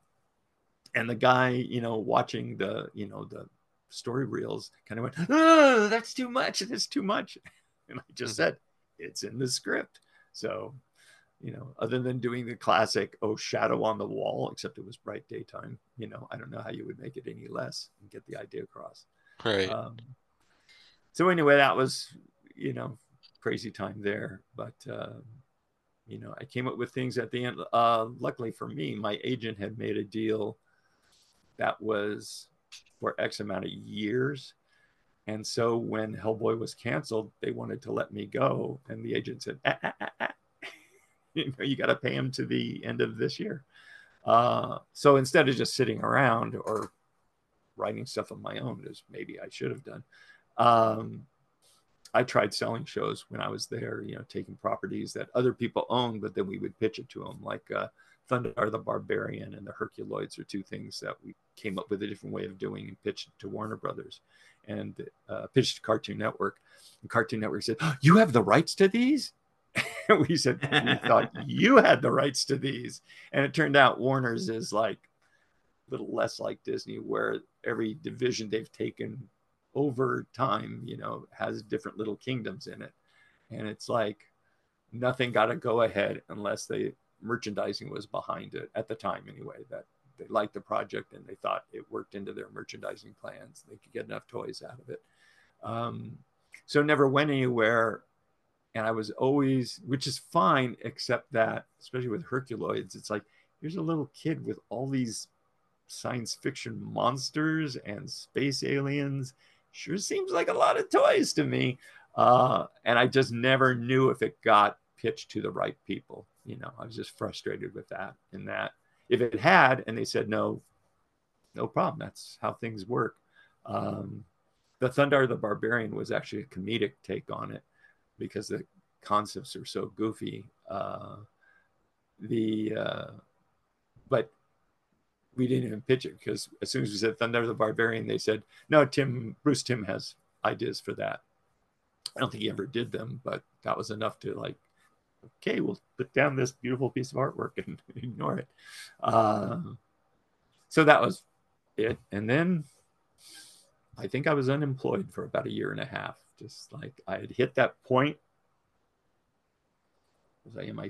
and the guy you know watching the you know the story reels kind of went oh that's too much that's too much And I just said, it's in the script. So, you know, other than doing the classic, oh, shadow on the wall, except it was bright daytime, you know, I don't know how you would make it any less and get the idea across. Right. Um, so anyway, that was, you know, crazy time there. But, uh, you know, I came up with things at the end. Uh, luckily for me, my agent had made a deal that was for X amount of years. And so when Hellboy was canceled, they wanted to let me go. And the agent said, ah, ah, ah, ah. you know, you got to pay him to the end of this year. Uh, so instead of just sitting around or writing stuff on my own, as maybe I should have done, um, I tried selling shows when I was there, you know, taking properties that other people owned, but then we would pitch it to them, like uh, Thundarr the Barbarian and the Herculoids are two things that we came up with a different way of doing and pitched to Warner Brothers and uh, pitched to Cartoon Network. And Cartoon Network said, You have the rights to these? we said, We thought you had the rights to these. And it turned out Warner's is like a little less like Disney, where every division they've taken over time, you know, has different little kingdoms in it. And it's like nothing got to go ahead unless they merchandising was behind it at the time anyway that they liked the project and they thought it worked into their merchandising plans they could get enough toys out of it um, so never went anywhere and i was always which is fine except that especially with herculoids it's like here's a little kid with all these science fiction monsters and space aliens sure seems like a lot of toys to me. Uh, and I just never knew if it got pitched to the right people. You know, I was just frustrated with that. And that if it had, and they said no, no problem. That's how things work. Um, the Thundarr the Barbarian was actually a comedic take on it because the concepts are so goofy. Uh, the uh, but we didn't even pitch it because as soon as we said Thundarr the Barbarian, they said, no, Timm, Bruce Timm has ideas for that. I don't think he ever did them, but that was enough to like, okay, we'll put down this beautiful piece of artwork and ignore it. Uh, so that was it. And then I think I was unemployed for about a year and a half. Just like I had hit that point. Was I in my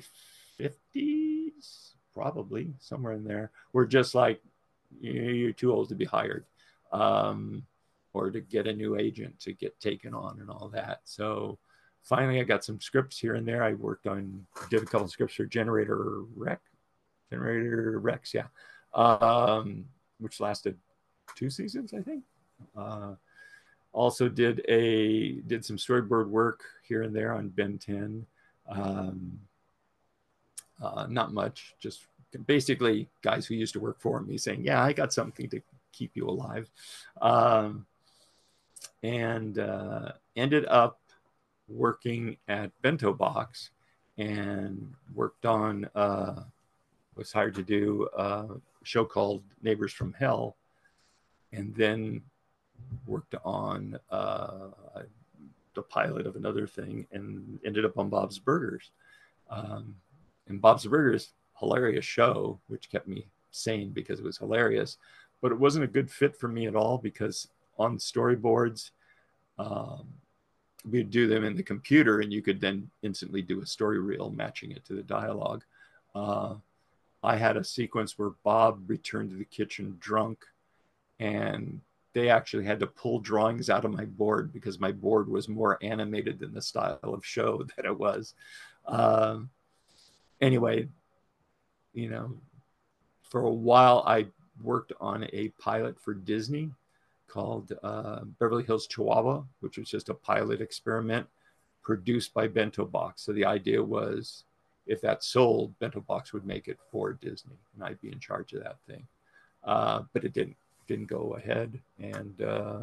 50s? probably somewhere in there. We're just like you're too old to be hired, um, or to get a new agent to get taken on and all that. So finally, I got some scripts here and there. I worked on did a couple of scripts for Generator Rex, Generator Rex, yeah, um, which lasted two seasons, I think. Uh, also did a did some storyboard work here and there on Ben 10. Um, uh, not much, just basically guys who used to work for me saying, "Yeah, I got something to keep you alive," um, and uh, ended up working at Bento Box and worked on uh, was hired to do a show called Neighbors from Hell, and then worked on uh, the pilot of another thing and ended up on Bob's Burgers. Um, and Bob's Burgers, hilarious show, which kept me sane because it was hilarious. But it wasn't a good fit for me at all because on storyboards, um, we'd do them in the computer and you could then instantly do a story reel matching it to the dialogue. Uh, I had a sequence where Bob returned to the kitchen drunk and they actually had to pull drawings out of my board because my board was more animated than the style of show that it was. Uh, anyway, you know, for a while I worked on a pilot for Disney called uh, Beverly Hills Chihuahua, which was just a pilot experiment produced by Bento Box. So the idea was if that sold, Bento Box would make it for Disney, and I'd be in charge of that thing. Uh, but it didn't didn't go ahead, and uh,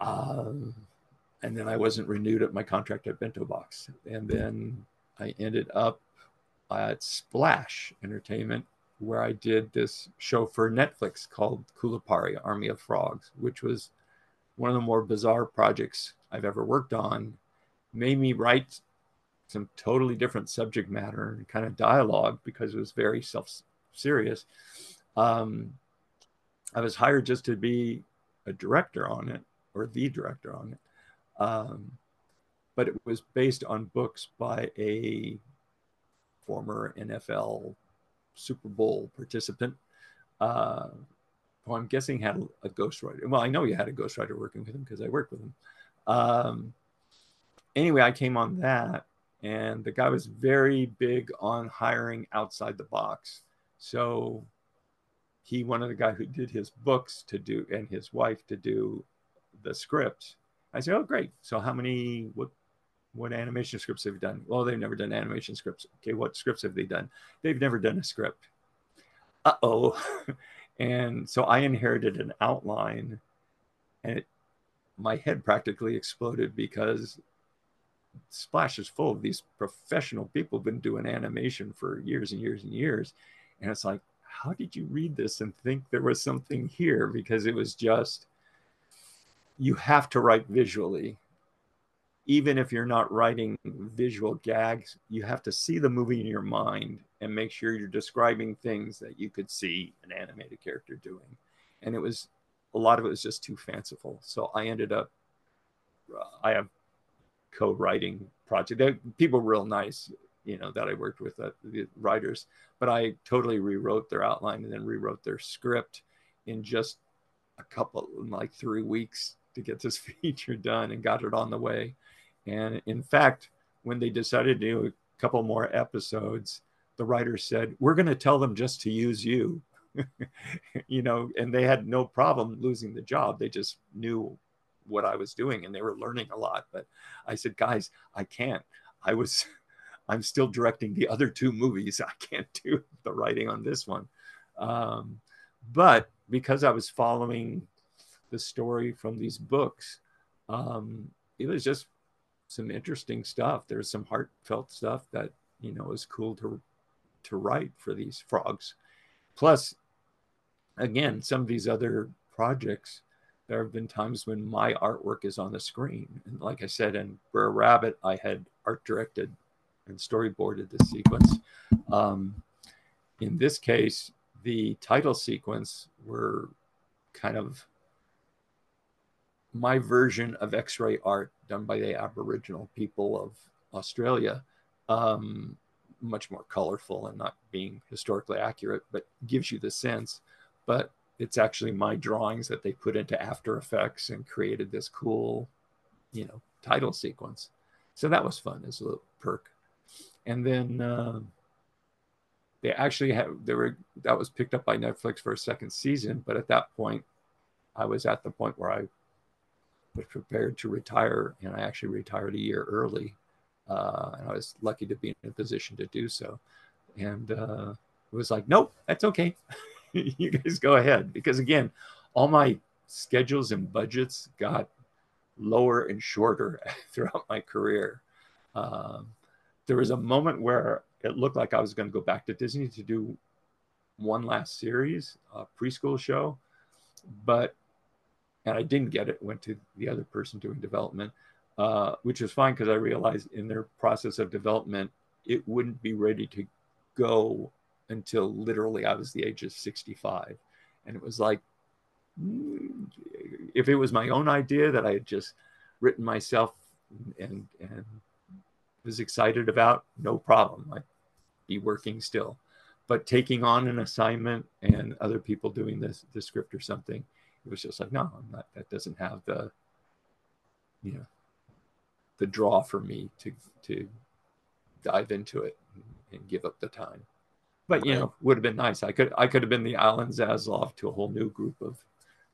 um, and then I wasn't renewed at my contract at Bento Box, and then I ended up at Splash Entertainment, where I did this show for Netflix called Kulipari Army of Frogs, which was one of the more bizarre projects I've ever worked on. Made me write some totally different subject matter and kind of dialogue because it was very self serious. Um, I was hired just to be a director on it or the director on it. Um, but it was based on books by a former NFL Super Bowl participant. Uh, who I'm guessing had a ghostwriter. Well, I know you had a ghostwriter working with him because I worked with him. Um, anyway, I came on that, and the guy was very big on hiring outside the box. So he wanted the guy who did his books to do and his wife to do the scripts. I said, "Oh, great! So how many? What what animation scripts have you done? Well, they've never done animation scripts. Okay, what scripts have they done? They've never done a script. Uh oh. and so I inherited an outline, and it, my head practically exploded because Splash is full of these professional people who've been doing animation for years and years and years. And it's like, how did you read this and think there was something here? Because it was just, you have to write visually even if you're not writing visual gags, you have to see the movie in your mind and make sure you're describing things that you could see an animated character doing. And it was a lot of it was just too fanciful. So I ended up, uh, I have co-writing project. They're, people real nice, you know, that I worked with, uh, the writers, but I totally rewrote their outline and then rewrote their script in just a couple, in like three weeks to get this feature done and got it on the way. And in fact, when they decided to do a couple more episodes, the writer said, We're going to tell them just to use you. you know, and they had no problem losing the job. They just knew what I was doing and they were learning a lot. But I said, Guys, I can't. I was, I'm still directing the other two movies. I can't do the writing on this one. Um, but because I was following the story from these books, um, it was just some interesting stuff. There's some heartfelt stuff that you know is cool to to write for these frogs. Plus, again, some of these other projects, there have been times when my artwork is on the screen. And like I said, in Brer Rabbit, I had art directed and storyboarded the sequence. Um, in this case, the title sequence were kind of my version of X-ray art done by the Aboriginal people of Australia, um, much more colorful and not being historically accurate, but gives you the sense. But it's actually my drawings that they put into After Effects and created this cool, you know, title sequence. So that was fun as a little perk. And then uh, they actually have they were that was picked up by Netflix for a second season, but at that point, I was at the point where I was prepared to retire, and I actually retired a year early. Uh, and I was lucky to be in a position to do so. And uh, it was like, nope, that's okay. you guys go ahead. Because again, all my schedules and budgets got lower and shorter throughout my career. Um, there was a moment where it looked like I was going to go back to Disney to do one last series, a preschool show, but and I didn't get it. Went to the other person doing development, uh, which was fine because I realized in their process of development, it wouldn't be ready to go until literally I was the age of 65, and it was like, mm, if it was my own idea that I had just written myself and and was excited about, no problem. I'd be working still. But taking on an assignment and other people doing this the script or something, it was just like, no, I'm not, that doesn't have the, you know, the draw for me to to dive into it and give up the time. But you know, would have been nice. I could I could have been the Alan Zaslove to a whole new group of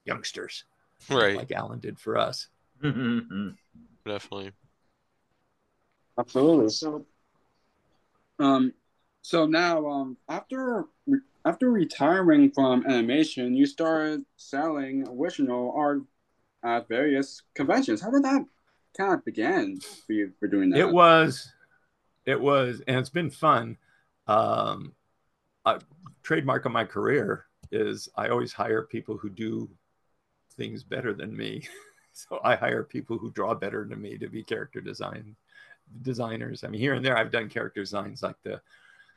youngsters, right? Like Alan did for us. Definitely. Absolutely. So, um, so now, um, after after retiring from animation, you started selling original art at various conventions. How did that kind of begin for you for doing that? It was, it was, and it's been fun. Um, a trademark of my career is I always hire people who do things better than me. so I hire people who draw better than me to be character design designers. I mean, here and there, I've done character designs like the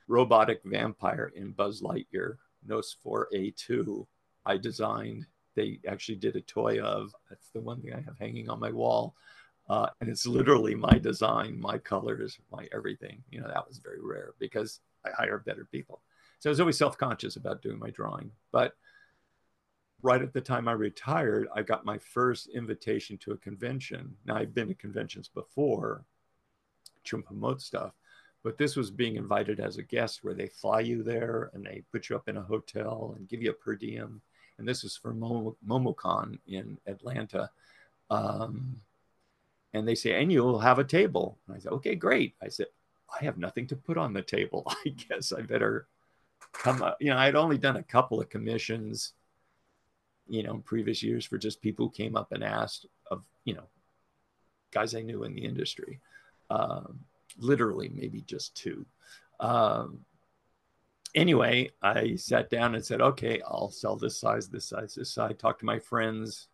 robotic vampire in Buzz Lightyear, Nos 4A2. I designed, they actually did a toy of, that's the one thing I have hanging on my wall. Uh, and it's literally my design, my colors, my everything. You know, that was very rare because I hire better people. So I was always self conscious about doing my drawing. But right at the time I retired, I got my first invitation to a convention. Now, I've been to conventions before to promote stuff, but this was being invited as a guest where they fly you there and they put you up in a hotel and give you a per diem. And this was for Momo, MomoCon in Atlanta. Um, and they say, and you'll have a table. And I said, okay, great. I said, I have nothing to put on the table. I guess I better come up. You know, I'd only done a couple of commissions, you know, in previous years for just people who came up and asked of, you know, guys I knew in the industry. Um, literally, maybe just two. Um, anyway, I sat down and said, okay, I'll sell this size, this size, this size. Talked to my friends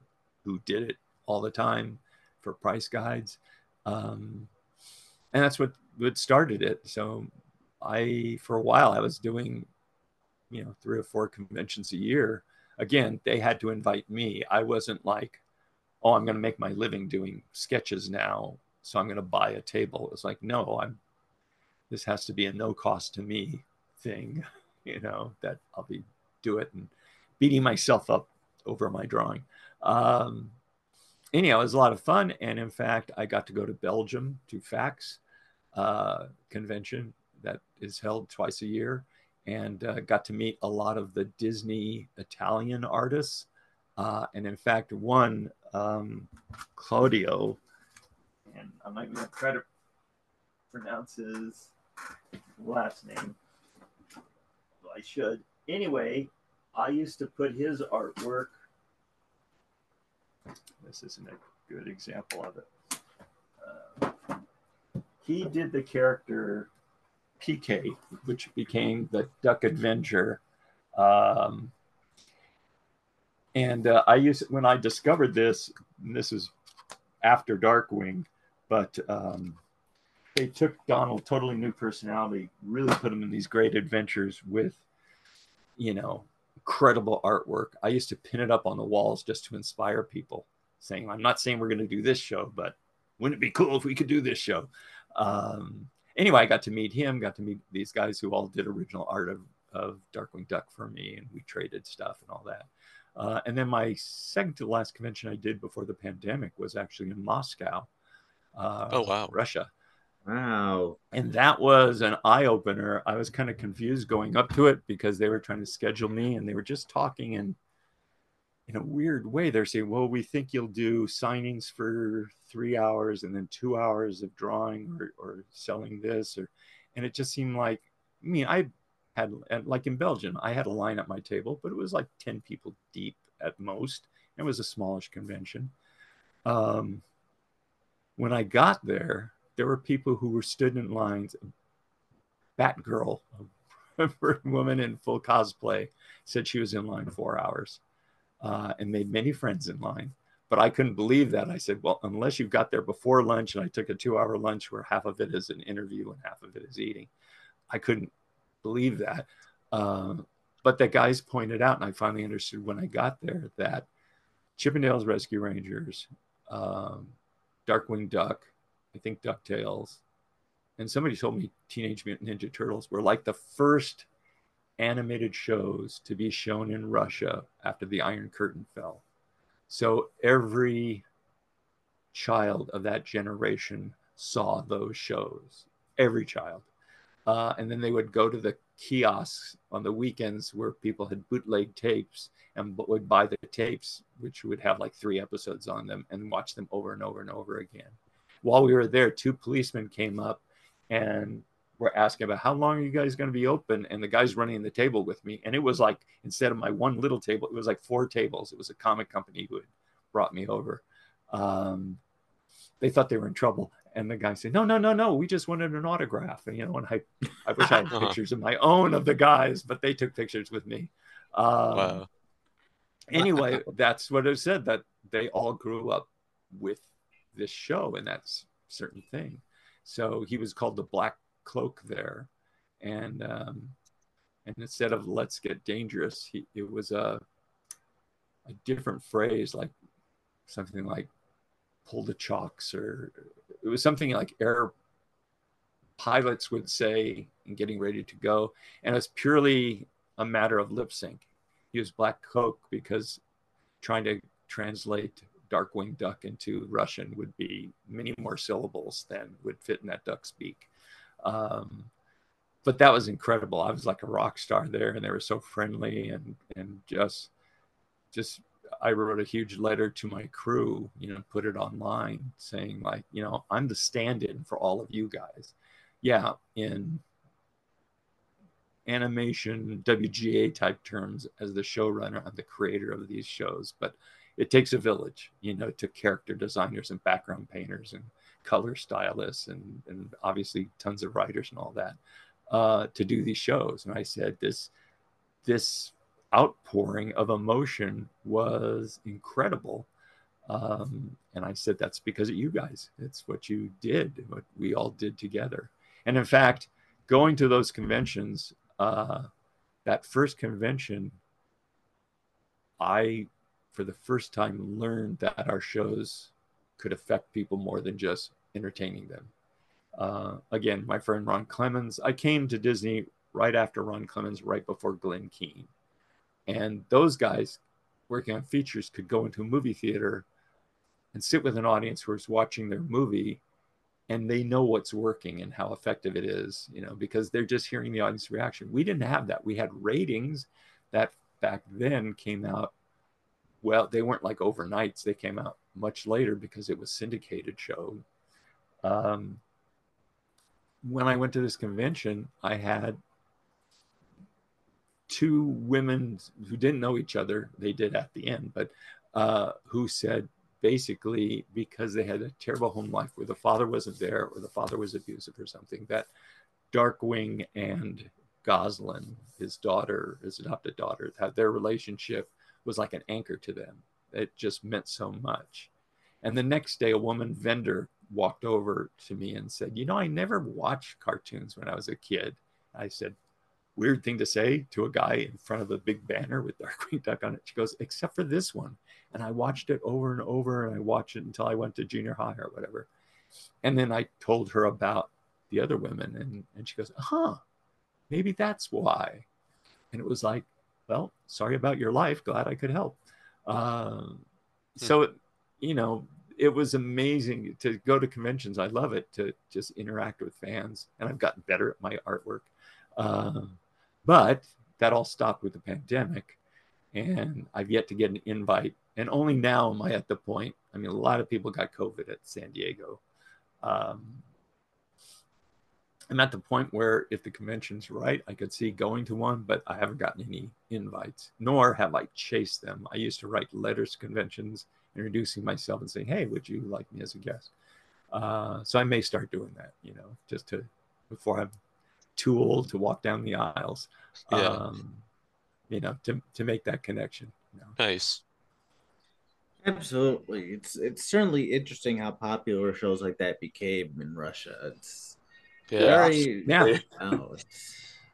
who did it all the time for price guides. Um, and that's what, what started it. So I, for a while, I was doing, you know, three or four conventions a year. Again, they had to invite me. I wasn't like, oh, I'm going to make my living doing sketches now. So I'm going to buy a table. It's like, no, I'm, this has to be a no cost to me thing, you know, that I'll be do it and beating myself up over my drawing. Um, anyhow, it was a lot of fun. And in fact, I got to go to Belgium to FACTS uh, convention that is held twice a year and uh, got to meet a lot of the Disney Italian artists. Uh, and in fact, one, um, Claudio, and I'm not going to try to pronounce his last name. I should. Anyway, I used to put his artwork this isn't a good example of it. Uh, he did the character PK, which became the Duck Adventure. Um, and uh, I used when I discovered this, And this is after Darkwing, but um, they took Donald, totally new personality, really put him in these great adventures with, you know, incredible artwork. I used to pin it up on the walls just to inspire people saying, I'm not saying we're going to do this show, but wouldn't it be cool if we could do this show? Um, anyway, I got to meet him, got to meet these guys who all did original art of, of Darkwing Duck for me, and we traded stuff and all that. Uh, and then my second to last convention I did before the pandemic was actually in Moscow. Uh, oh, wow. Russia. Wow. And that was an eye opener. I was kind of confused going up to it because they were trying to schedule me and they were just talking and in a weird way, they're saying, well, we think you'll do signings for three hours and then two hours of drawing or, or selling this. Or, and it just seemed like, I mean, I had, like in Belgium, I had a line at my table, but it was like 10 people deep at most. It was a smallish convention. Um, when I got there, there were people who were stood in lines. Batgirl, a woman in full cosplay, said she was in line four hours uh, and made many friends in line. But I couldn't believe that. I said, well, unless you've got there before lunch, and I took a two hour lunch where half of it is an interview and half of it is eating. I couldn't believe that. Uh, but the guys pointed out, and I finally understood when I got there that Chip 'n Dales Rescue Rangers, um, Darkwing Duck, I think DuckTales, and somebody told me Teenage Mutant Ninja Turtles were like the first animated shows to be shown in Russia after the Iron Curtain fell. So every child of that generation saw those shows, every child. Uh, and then they would go to the kiosks on the weekends where people had bootleg tapes and would buy the tapes, which would have like three episodes on them, and watch them over and over and over again. While we were there, two policemen came up and were asking about how long are you guys going to be open? And the guy's running the table with me and it was like instead of my one little table it was like four tables. It was a comic company who had brought me over. Um, they thought they were in trouble and the guy said no no no no we just wanted an autograph. And you know and i i wish i had pictures of my own of the guys but they took pictures with me. Um, wow. anyway that's what I said that they all grew up with this show and that's certain thing. So he was called the black cloak there, and um, and instead of "Let's get dangerous," he, it was a a different phrase, like something like pull the chocks or it was something like air pilots would say and getting ready to go. And it's purely a matter of lip sync. Use black cloak because trying to translate darkwing duck into russian would be many more syllables than would fit in that duck's beak. Um, but that was incredible. I was like a rock star there and they were so friendly and and just just I wrote a huge letter to my crew, you know, put it online saying, like, you know, I'm the stand in for all of you guys. Yeah, in animation, WGA type terms, as the showrunner, I'm the creator of these shows, but it takes a village, you know, to character designers and background painters and color stylists and, and obviously tons of writers and all that uh, to do these shows. And I said, this, this outpouring of emotion was incredible. Um, and I said, that's because of you guys. It's what you did, what we all did together. And in fact, going to those conventions, uh, that first convention, I, for the first time, learned that our shows could affect people more than just entertaining them. Uh, again, my friend Ron Clements, I came to Disney right after Ron Clements, right before Glenn Keane. And those guys working on features could go into a movie theater and sit with an audience who is watching their movie and they know what's working and how effective it is, you know, because they're just hearing the audience reaction. We didn't have that. We had ratings that back then came out. Well, they weren't like overnights. They came out much later because it was syndicated show. Um, when I went to this convention, I had two women who didn't know each other, they did at the end, but uh, who said basically because they had a terrible home life where the father wasn't there or the father was abusive or something, that Darkwing and Gosalyn, his daughter, his adopted daughter, that their relationship was like an anchor to them. It just meant so much. And the next day, a woman vendor walked over to me and said, You know, I never watched cartoons when I was a kid. I said, weird thing to say to a guy in front of a big banner with Darkwing Duck on it. She goes, except for this one. And I watched it over and over and I watched it until I went to junior high or whatever. And then I told her about the other women and, and she goes, huh, maybe that's why. And it was like, well, sorry about your life. Glad I could help. Um, hmm. So, you know, it was amazing to go to conventions. I love it to just interact with fans. And I've gotten better at my artwork. Um, but that all stopped with the pandemic. And I've yet to get an invite. And only now am I at the point. I mean, a lot of people got COVID at San Diego. Um, I'm at the point where if the convention's right, I could see going to one, but I haven't gotten any invites, nor have I chased them. I used to write letters to conventions, introducing myself and saying, "Hey, would you like me as a guest?" Uh, so I may start doing that, you know, just to before I'm too old to walk down the aisles. Yeah. Um, you know, to to make that connection. You know? Nice. Absolutely, it's it's certainly interesting how popular shows like that became in Russia. It's yeah, very, yeah.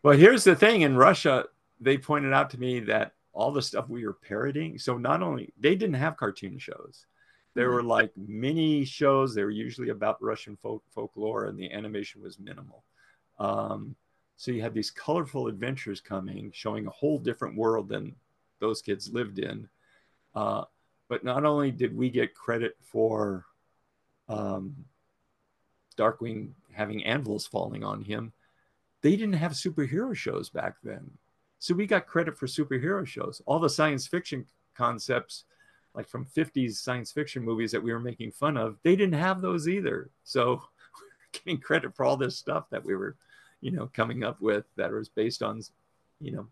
Well, here's the thing: in Russia, they pointed out to me that all the stuff we were parodying. So not only they didn't have cartoon shows, there were like mini shows. They were usually about Russian folk folklore, and the animation was minimal. Um, so you had these colorful adventures coming, showing a whole different world than those kids lived in. Uh, but not only did we get credit for um, Darkwing having anvils falling on him, they didn't have superhero shows back then. So we got credit for superhero shows. All the science fiction concepts, like from 50s science fiction movies that we were making fun of, they didn't have those either. So we are getting credit for all this stuff that we were you know, coming up with that was based on, you know,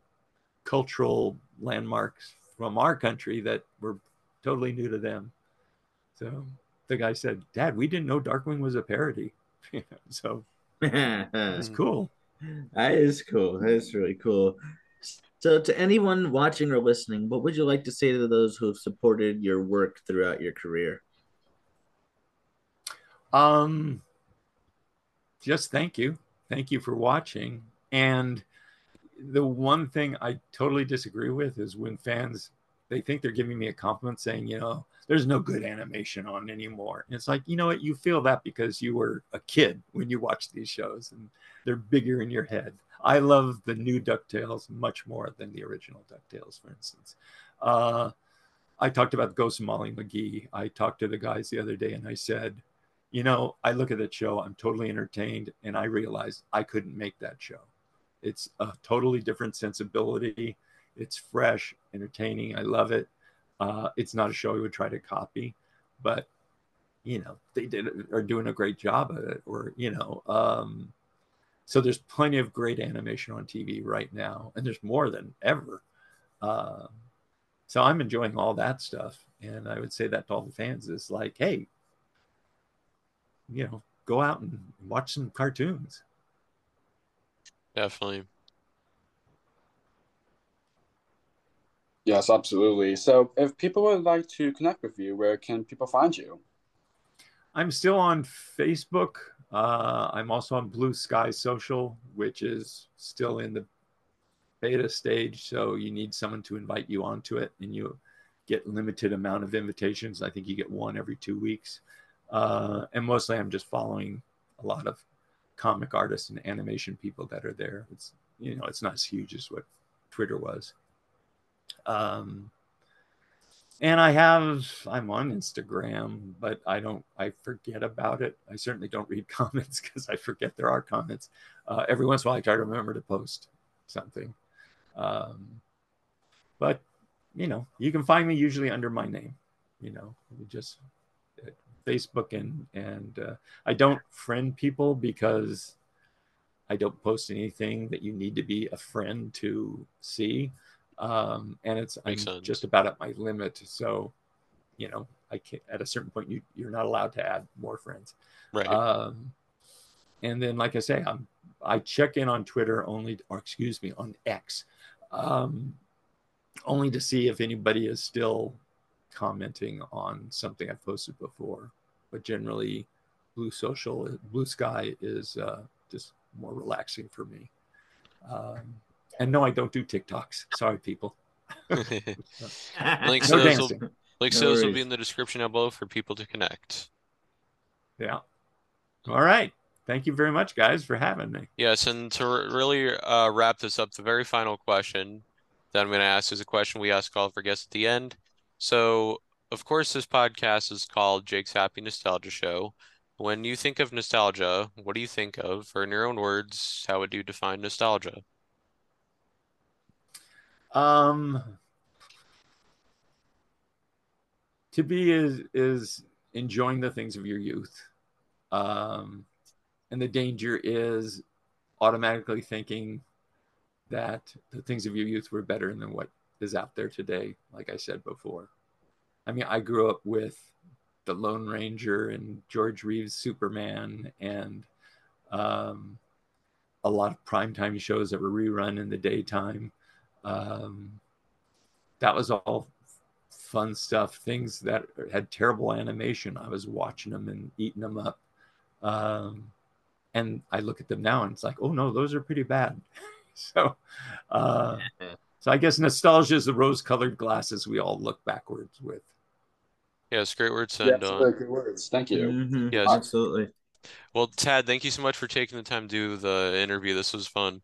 cultural landmarks from our country that were totally new to them. So the guy said, Dad, we didn't know Darkwing was a parody. so it's cool. That is cool. That is really cool. So, to anyone watching or listening, what would you like to say to those who have supported your work throughout your career? Um, just thank you thank you for watching. And the one thing I totally disagree with is when fans they think they're giving me a compliment saying, you know, there's no good animation on anymore. And it's like, you know what? You feel that because you were a kid when you watched these shows and they're bigger in your head. I love the new DuckTales much more than the original DuckTales, for instance. Uh, I talked about Ghost Molly McGee. I talked to the guys the other day and I said, you know, I look at that show, I'm totally entertained, and I realized I couldn't make that show. It's a totally different sensibility. It's fresh, entertaining. I love it. Uh, it's not a show I would try to copy, but you know they did are doing a great job of it. Or you know, um, so there's plenty of great animation on TV right now, and there's more than ever. Uh, so I'm enjoying all that stuff, and I would say that to all the fans is like, hey, you know, go out and watch some cartoons. Definitely. Yes, absolutely. So, if people would like to connect with you, where can people find you? I'm still on Facebook. Uh, I'm also on Blue Sky Social, which is still in the beta stage. So you need someone to invite you onto it, and you get limited amount of invitations. I think you get one every two weeks. Uh, and mostly, I'm just following a lot of comic artists and animation people that are there. It's you know, it's not as huge as what Twitter was. Um, and I have I'm on Instagram, but I don't I forget about it. I certainly don't read comments because I forget there are comments. Uh, every once in a while, I try to remember to post something. Um, but you know, you can find me usually under my name. You know, just uh, Facebook and and uh, I don't friend people because I don't post anything that you need to be a friend to see um, and it's I'm just about at my limit. So, you know, I can't at a certain point you you're not allowed to add more friends. Right. Um, and then, like I say, I'm I check in on Twitter only, or excuse me, on X, um, only to see if anybody is still commenting on something I've posted before. But generally, Blue Social, Blue Sky is uh, just more relaxing for me. Um, and no, I don't do TikToks. Sorry, people. links no to those, will, links no those will be in the description down below for people to connect. Yeah. All right. Thank you very much, guys, for having me. Yes, and to really uh, wrap this up, the very final question that I'm going to ask is a question we ask all of our guests at the end. So, of course, this podcast is called Jake's Happy Nostalgia Show. When you think of nostalgia, what do you think of? Or in your own words, how would you define nostalgia? Um, to be is is enjoying the things of your youth, um, and the danger is automatically thinking that the things of your youth were better than what is out there today. Like I said before, I mean, I grew up with the Lone Ranger and George Reeves Superman and um, a lot of primetime shows that were rerun in the daytime. Um, that was all fun stuff. Things that had terrible animation, I was watching them and eating them up. Um, and I look at them now and it's like, oh no, those are pretty bad. so, uh, so I guess nostalgia is the rose-colored glasses we all look backwards with. Yes, great words. And, yeah, good words. Thank you. Mm-hmm. Yes, absolutely. Well, Tad, thank you so much for taking the time to do the interview. This was fun.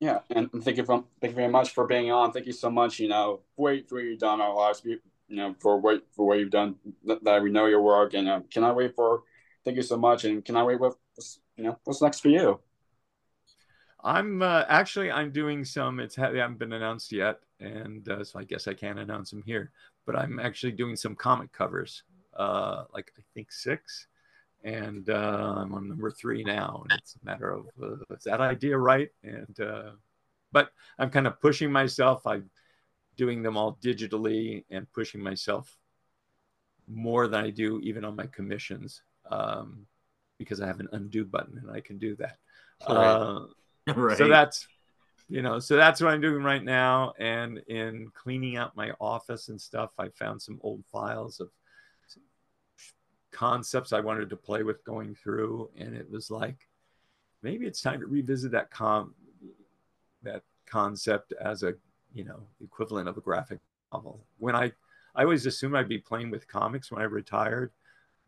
Yeah, and thank you for thank you very much for being on. Thank you so much. You know, for what you've done our lives. You know, for what for what you've done. That, that we know your work, and uh, can I wait for? Thank you so much, and can I wait with you know what's next for you? I'm uh, actually I'm doing some. It's they haven't been announced yet, and uh, so I guess I can't announce them here. But I'm actually doing some comic covers, uh, like I think six, and uh, I'm on number three now. And it's a matter of uh, is that idea right? And uh, but I'm kind of pushing myself. I'm doing them all digitally and pushing myself more than I do even on my commissions um, because I have an undo button and I can do that. Right. Right. So that's you know so that's what I'm doing right now. And in cleaning out my office and stuff, I found some old files of concepts I wanted to play with going through, and it was like maybe it's time to revisit that com that concept as a you know equivalent of a graphic novel. When I I always assumed I'd be playing with comics when I retired,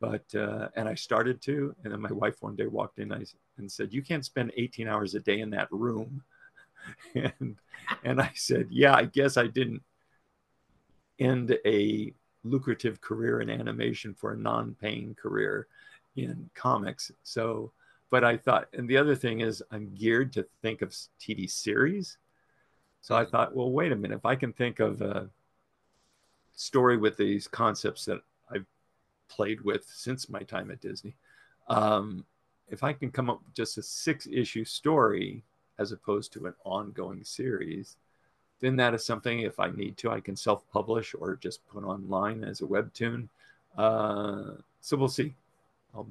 but uh, and I started to, and then my wife one day walked in and said, "You can't spend 18 hours a day in that room," and and I said, "Yeah, I guess I didn't end a lucrative career in animation for a non-paying career in comics." So, but I thought, and the other thing is, I'm geared to think of TV series. So I thought, well, wait a minute. If I can think of a story with these concepts that played with since my time at Disney, um, if I can come up with just a six issue story as opposed to an ongoing series, then that is something, if I need to, I can self publish or just put online as a webtoon. Uh, so we'll see. I'll,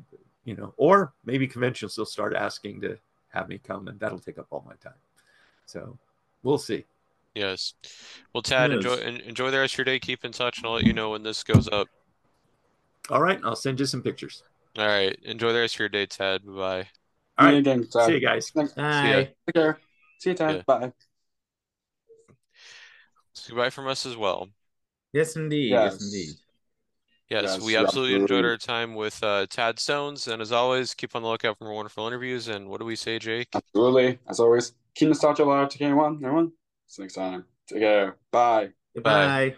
you know, or maybe conventions will start asking to have me come, and that'll take up all my time. So we'll see. Yes. Well, Tad, Yes. enjoy enjoy the rest of your day. Keep in touch, and I'll let you know when this goes up. All right, I'll send you some pictures. All right. Enjoy the rest of your day, Ted. Bye bye. All See you right, again, Tad. see you guys. Thanks. Bye. Take care. See you, Tad. Yeah. Bye. So goodbye from us as well. Yes, indeed. Yes, Yes. indeed. Yes, Yes, we you absolutely enjoyed our time with uh, Tad Stones, and as always, keep on the lookout for more wonderful interviews. And what do we say, Jake? Absolutely. As always, keep nostalgia alive. Take care, everyone. Everyone. See you next time. Take care. Bye. Goodbye.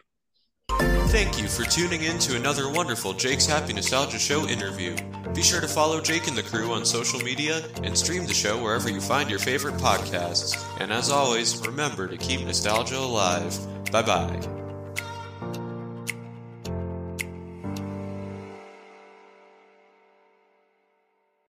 Thank you for tuning in to another wonderful Jake's Happy Nostalgia Show interview. Be sure to follow Jake and the crew on social media and stream the show wherever you find your favorite podcasts. And as always, remember to keep nostalgia alive. Bye bye.